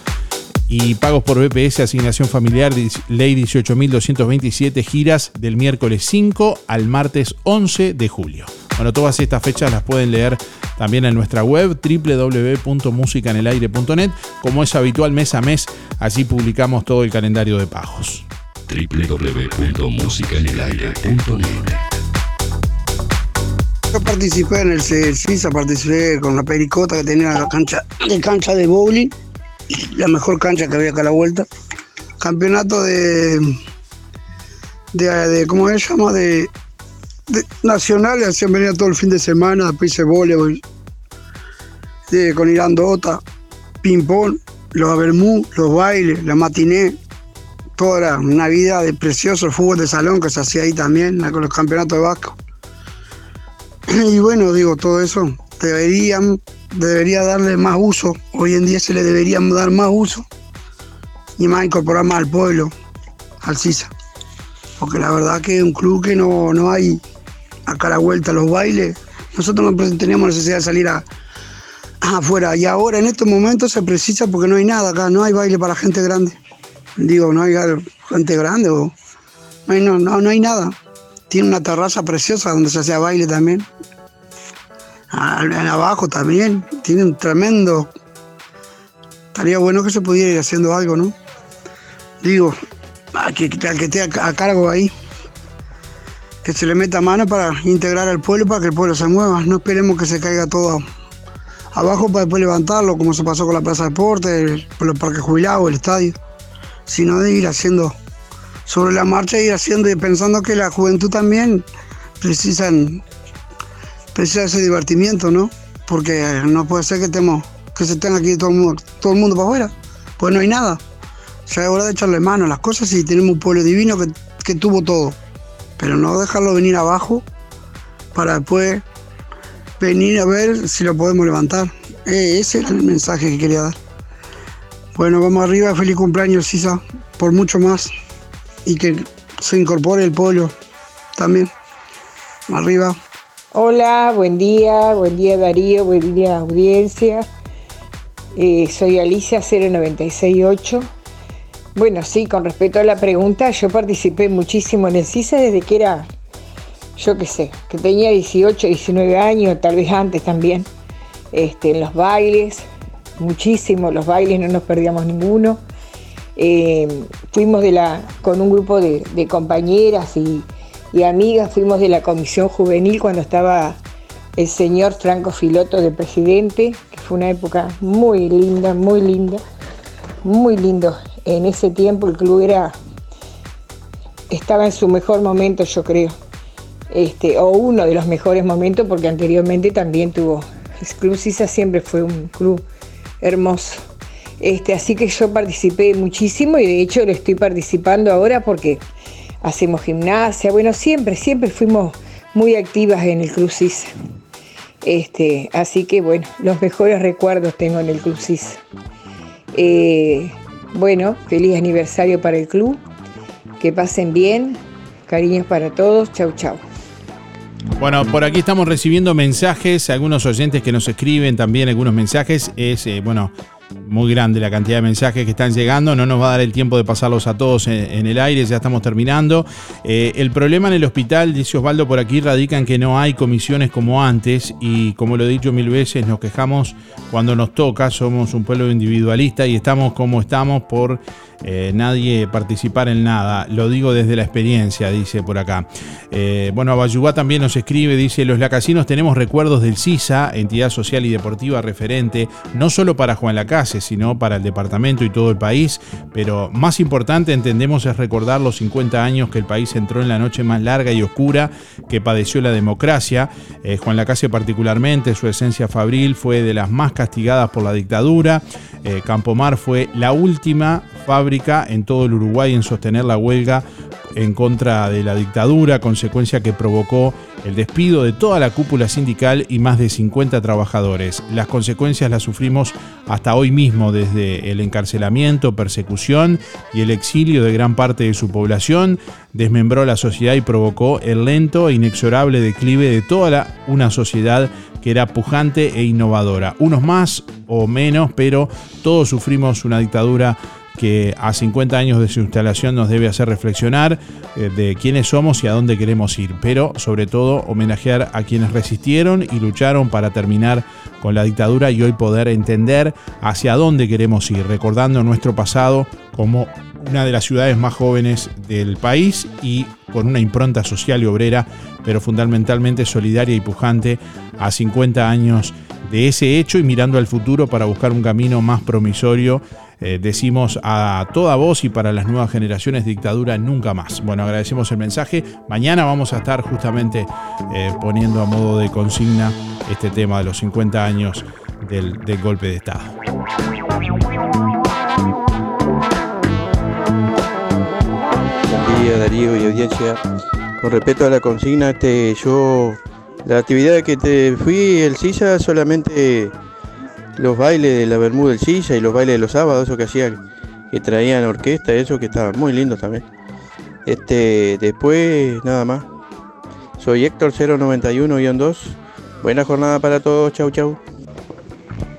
Y pagos por BPS, asignación familiar, ley 18.227, giras del miércoles 5 al martes 11 de julio. Bueno, todas estas fechas las pueden leer también en nuestra web www.musicanelaire.net. Como es habitual mes a mes, allí publicamos todo el calendario de pagos. www.musicanelaire.net Yo participé en el CISA, participé con la pericota que tenía la cancha de cancha de bowling, la mejor cancha que había acá a la vuelta. Campeonato de, de, de ¿cómo se llama? De, nacionales, hacían venir todo el fin de semana, después hice voleibol, con Irandota, ping-pong, los abermú, los bailes, la matiné, toda era una vida de precioso fútbol de salón que se hacía ahí también, con los campeonatos de Vasco. [CLEARS THROAT] Y bueno, digo, todo eso deberían, debería darle más uso, hoy en día se le debería dar más uso y más incorporar más al pueblo, al CISA. Porque la verdad que es un club que no, no hay acá a la vuelta los bailes. Nosotros no tenemos necesidad de salir a, afuera. Y ahora en estos momentos se precisa porque no hay nada acá, no hay baile para gente grande. Digo, no hay gente grande o no hay, no, no, hay nada. Tiene una terraza preciosa donde se hacía baile también. Abajo también. Tiene un tremendo. Estaría bueno que se pudiera ir haciendo algo, ¿no? Digo, al que, al que esté a cargo ahí, que se le meta mano para integrar al pueblo, para que el pueblo se mueva. No esperemos que se caiga todo abajo para después levantarlo, como se pasó con la Plaza de Deportes, los parques jubilados, el estadio, sino de ir haciendo sobre la marcha, ir haciendo y pensando que la juventud también precisa, precisa ese divertimiento, ¿no? Porque no puede ser que, estemos, que se tenga aquí todo el, mundo, todo el mundo para afuera, pues no hay nada. Ya es hora de echarle mano a las cosas y tenemos un pueblo divino que, que tuvo todo, pero no dejarlo venir abajo para después venir a ver si lo podemos levantar. Eh, ese es el mensaje que quería dar. Bueno, vamos arriba, feliz cumpleaños, Sisa, por mucho más. Y que se incorpore el pueblo también. Arriba. Hola, buen día, buen día Darío, buen día audiencia. Eh, soy Alicia 0968. Bueno, sí, con respecto a la pregunta, yo participé muchísimo en el CISA desde que era yo qué sé, que tenía 18, 19 años, tal vez antes también, este, en los bailes, muchísimo, los bailes no nos perdíamos ninguno. Eh, fuimos de la, con un grupo de, compañeras y, amigas, fuimos de la comisión juvenil cuando estaba el señor Franco Filoto de presidente, que fue una época muy linda, muy linda, muy lindo. En ese tiempo el club era, estaba en su mejor momento, yo creo este, o uno de los mejores momentos, porque anteriormente también tuvo. Exclusiva siempre fue un club hermoso. Este, así que yo participé muchísimo y de hecho lo estoy participando ahora porque hacemos gimnasia. Bueno, siempre, siempre fuimos muy activas en el Club Este, así que bueno, los mejores recuerdos tengo en el Club eh, bueno, feliz aniversario para el club. Que pasen bien. Cariños para todos. Chau, chau. Bueno, por aquí estamos recibiendo mensajes, algunos oyentes que nos escriben también algunos mensajes. Es, eh, bueno, muy grande la cantidad de mensajes que están llegando. No nos va a dar el tiempo de pasarlos a todos en, el aire, ya estamos terminando. Eh, el problema en el hospital, dice Osvaldo por aquí, radica en que no hay comisiones como antes y como lo he dicho mil veces, nos quejamos cuando nos toca, somos un pueblo individualista y estamos como estamos por eh, nadie participar en nada. Lo digo desde la experiencia, dice por acá. Eh, bueno, Abayubá también nos escribe, dice, los lacasinos tenemos recuerdos del CISA, entidad social y deportiva referente, no solo para Juan Lacase, sino para el departamento y todo el país, pero más importante entendemos es recordar los 50 años que el país entró en la noche más larga y oscura que padeció la democracia. Eh, Juan Lacase particularmente, su esencia fabril fue de las más castigadas por la dictadura. Campomar fue la última fábrica en todo el Uruguay en sostener la huelga en contra de la dictadura, consecuencia que provocó el despido de toda la cúpula sindical y más de 50 trabajadores. Las consecuencias las sufrimos hasta hoy mismo desde el encarcelamiento, persecución y el exilio de gran parte de su población, desmembró la sociedad y provocó el lento e inexorable declive de toda una sociedad que era pujante e innovadora. Unos más o menos, pero todos sufrimos una dictadura que a 50 años de su instalación nos debe hacer reflexionar eh, de quiénes somos y a dónde queremos ir, pero sobre todo homenajear a quienes resistieron y lucharon para terminar con la dictadura y hoy poder entender hacia dónde queremos ir, recordando nuestro pasado como una de las ciudades más jóvenes del país y con una impronta social y obrera, pero fundamentalmente solidaria y pujante a 50 años de ese hecho y mirando al futuro para buscar un camino más promisorio eh, decimos a toda voz y para las nuevas generaciones, dictadura nunca más. Bueno, agradecemos el mensaje. Mañana vamos a estar justamente eh, poniendo a modo de consigna este tema de los 50 años del, golpe de Estado. Buen día Darío y audiencia. Con respecto a la consigna, este, yo la actividad que te fui el silla solamente los bailes de la Bermuda del Silla y los bailes de los sábados, eso que hacían, que traían orquesta, eso que estaba muy lindo también. Este, después nada más. Soy Héctor 091-2. Buena jornada para todos, chau chau.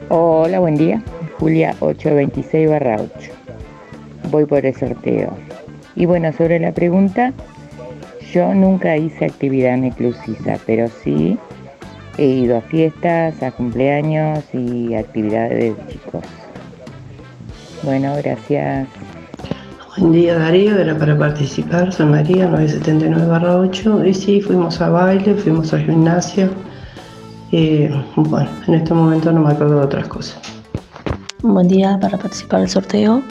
Hola, buen día. Julia 826 barra 8. Voy por el sorteo. Y bueno, sobre la pregunta, yo nunca hice actividad en pero sí he ido a fiestas, a cumpleaños y actividades de chicos. Bueno, gracias. Buen día Darío, era para participar, soy María 979-8 y sí, fuimos a baile, fuimos a gimnasia. Eh, bueno, en este momento no me acuerdo de otras cosas. Buen día para participar del sorteo.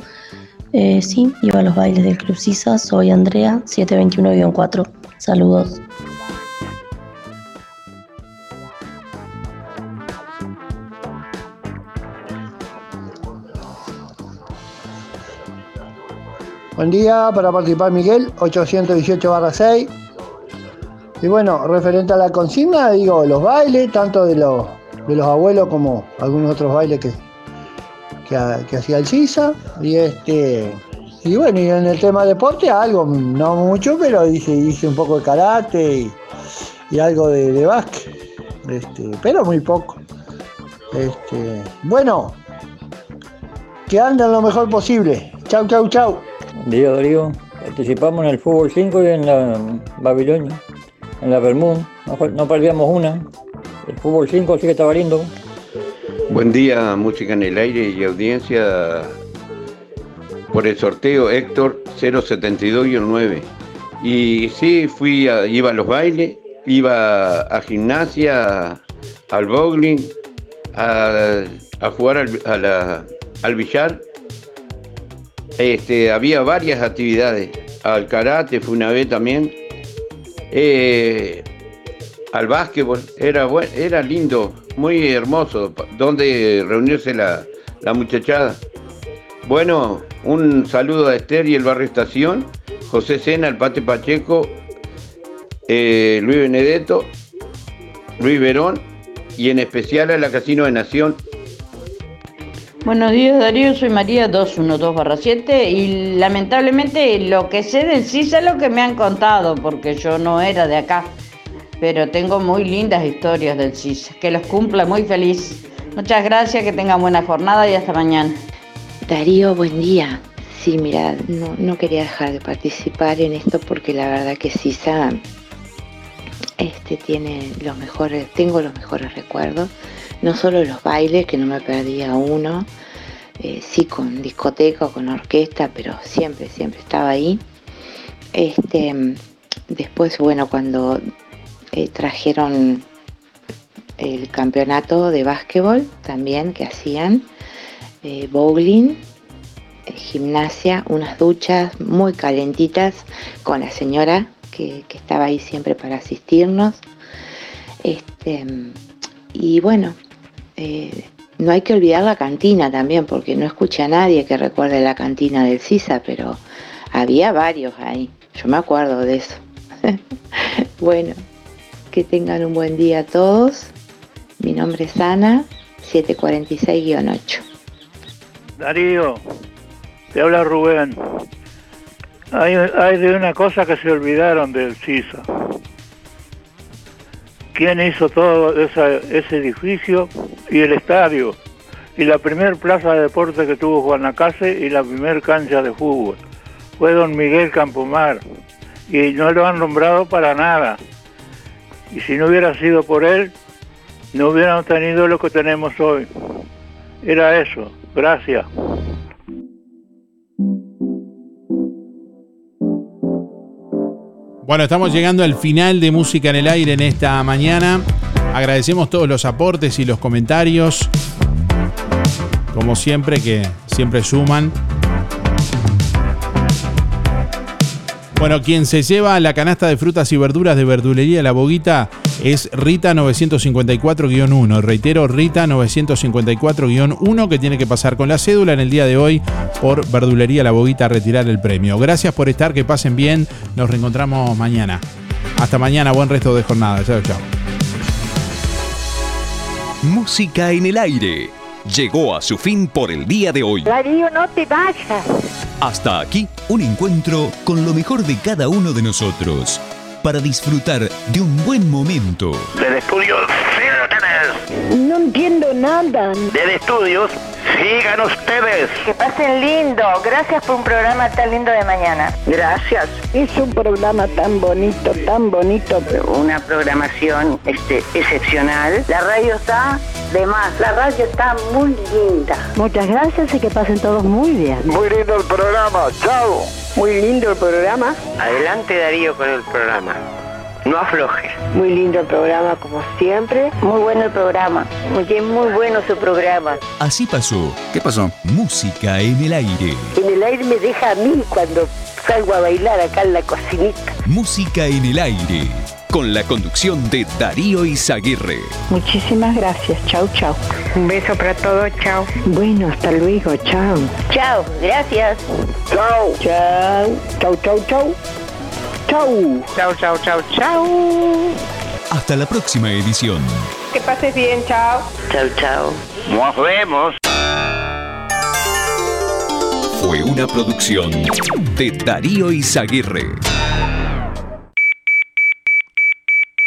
Eh, sí, iba a los bailes del Club Sisa, soy Andrea 721-4. Saludos. Buen día para participar Miguel, 818 barra 6. Y bueno, referente a la consigna, digo, los bailes, tanto de los, de los abuelos como algunos otros bailes que, que, hacía el CISA. Y este. Y bueno, y en el tema deporte algo, no mucho, pero hice, hice un poco de karate y, y algo de, de básquet. Este, pero muy poco. Este, bueno, que anden lo mejor posible. Chau, chau, chau. Día Darío, participamos en el fútbol 5 y en la Babilonia, en la Bermud, no, perdíamos una. El fútbol 5 sí que estaba lindo. Buen día, música en el aire y audiencia. Por el sorteo Héctor 072-9. Y sí, fui a, iba a los bailes, iba a gimnasia, al bowling, a, a jugar al, a la- al billar. Este, había varias actividades. Al karate fue una vez también. Eh, al básquetbol, era, era lindo, muy hermoso, donde reunirse la, la muchachada. Bueno, un saludo a Esther y el barrio Estación, José Sena, el Pate Pacheco, eh, Luis Benedetto, Luis Verón y en especial a la Casino de Nación. Buenos días Darío, soy María 212-7 y lamentablemente lo que sé del CISA es lo que me han contado porque yo no era de acá, pero tengo muy lindas historias del CISA, que los cumpla muy feliz. Muchas gracias, que tengan buena jornada y hasta mañana. Darío, buen día. Sí, mira, no, no quería dejar de participar en esto porque la verdad que Sisa este, tiene los mejores, tengo los mejores recuerdos. No solo los bailes, que no me perdía uno, eh, sí con discoteca con orquesta, pero siempre, siempre estaba ahí. Este, después, bueno, cuando eh, trajeron el campeonato de básquetbol también que hacían, eh, bowling, eh, gimnasia, unas duchas muy calentitas con la señora que, que estaba ahí siempre para asistirnos. Este, y bueno, eh, no hay que olvidar la cantina también, porque no escuché a nadie que recuerde la cantina del CISA, pero había varios ahí. Yo me acuerdo de eso. [LAUGHS] bueno, que tengan un buen día todos. Mi nombre es Ana, 746-8. Darío, te habla Rubén. Hay, hay de una cosa que se olvidaron del CISA. ¿Quién hizo todo ese edificio y el estadio? Y la primer plaza de deporte que tuvo Juan Lacase y la primer cancha de fútbol. Fue don Miguel Campomar. Y no lo han nombrado para nada. Y si no hubiera sido por él, no hubiéramos tenido lo que tenemos hoy. Era eso. Gracias. Bueno, estamos llegando al final de Música en el Aire en esta mañana. Agradecemos todos los aportes y los comentarios. Como siempre que siempre suman. Bueno, quien se lleva la canasta de frutas y verduras de verdulería La Boguita es Rita 954-1. Reitero, Rita 954-1 que tiene que pasar con la cédula en el día de hoy por Verdulería La Boguita a retirar el premio. Gracias por estar, que pasen bien. Nos reencontramos mañana. Hasta mañana, buen resto de jornada. Chao, chao. Música en el aire. Llegó a su fin por el día de hoy. Darío, no te vayas. Hasta aquí, un encuentro con lo mejor de cada uno de nosotros. Para disfrutar de un buen momento. Del estudio tenés. No entiendo nada. Del estudios, sigan ustedes. Que pasen lindo. Gracias por un programa tan lindo de mañana. Gracias. Es un programa tan bonito, tan bonito. Una programación este, excepcional. La radio está de más. La radio está muy linda. Muchas gracias y que pasen todos muy bien. Muy lindo el programa. Chao. Muy lindo el programa. Adelante Darío con el programa. No afloje. Muy lindo el programa, como siempre. Muy bueno el programa. Muy, muy bueno su programa. Así pasó. ¿Qué pasó? Música en el aire. En el aire me deja a mí cuando salgo a bailar acá en la cocinita. Música en el aire. Con la conducción de Darío Izaguirre. Muchísimas gracias. Chau, chau. Un beso para todos. Chao. Bueno, hasta luego. Chao. Chao. Gracias. Chao. Chao. Chau, chau, chau. Chau. Chao, chao, chao, chao. Hasta la próxima edición. Que pases bien. Chao. Chao, chao. Nos vemos. Fue una producción de Darío Izaguirre.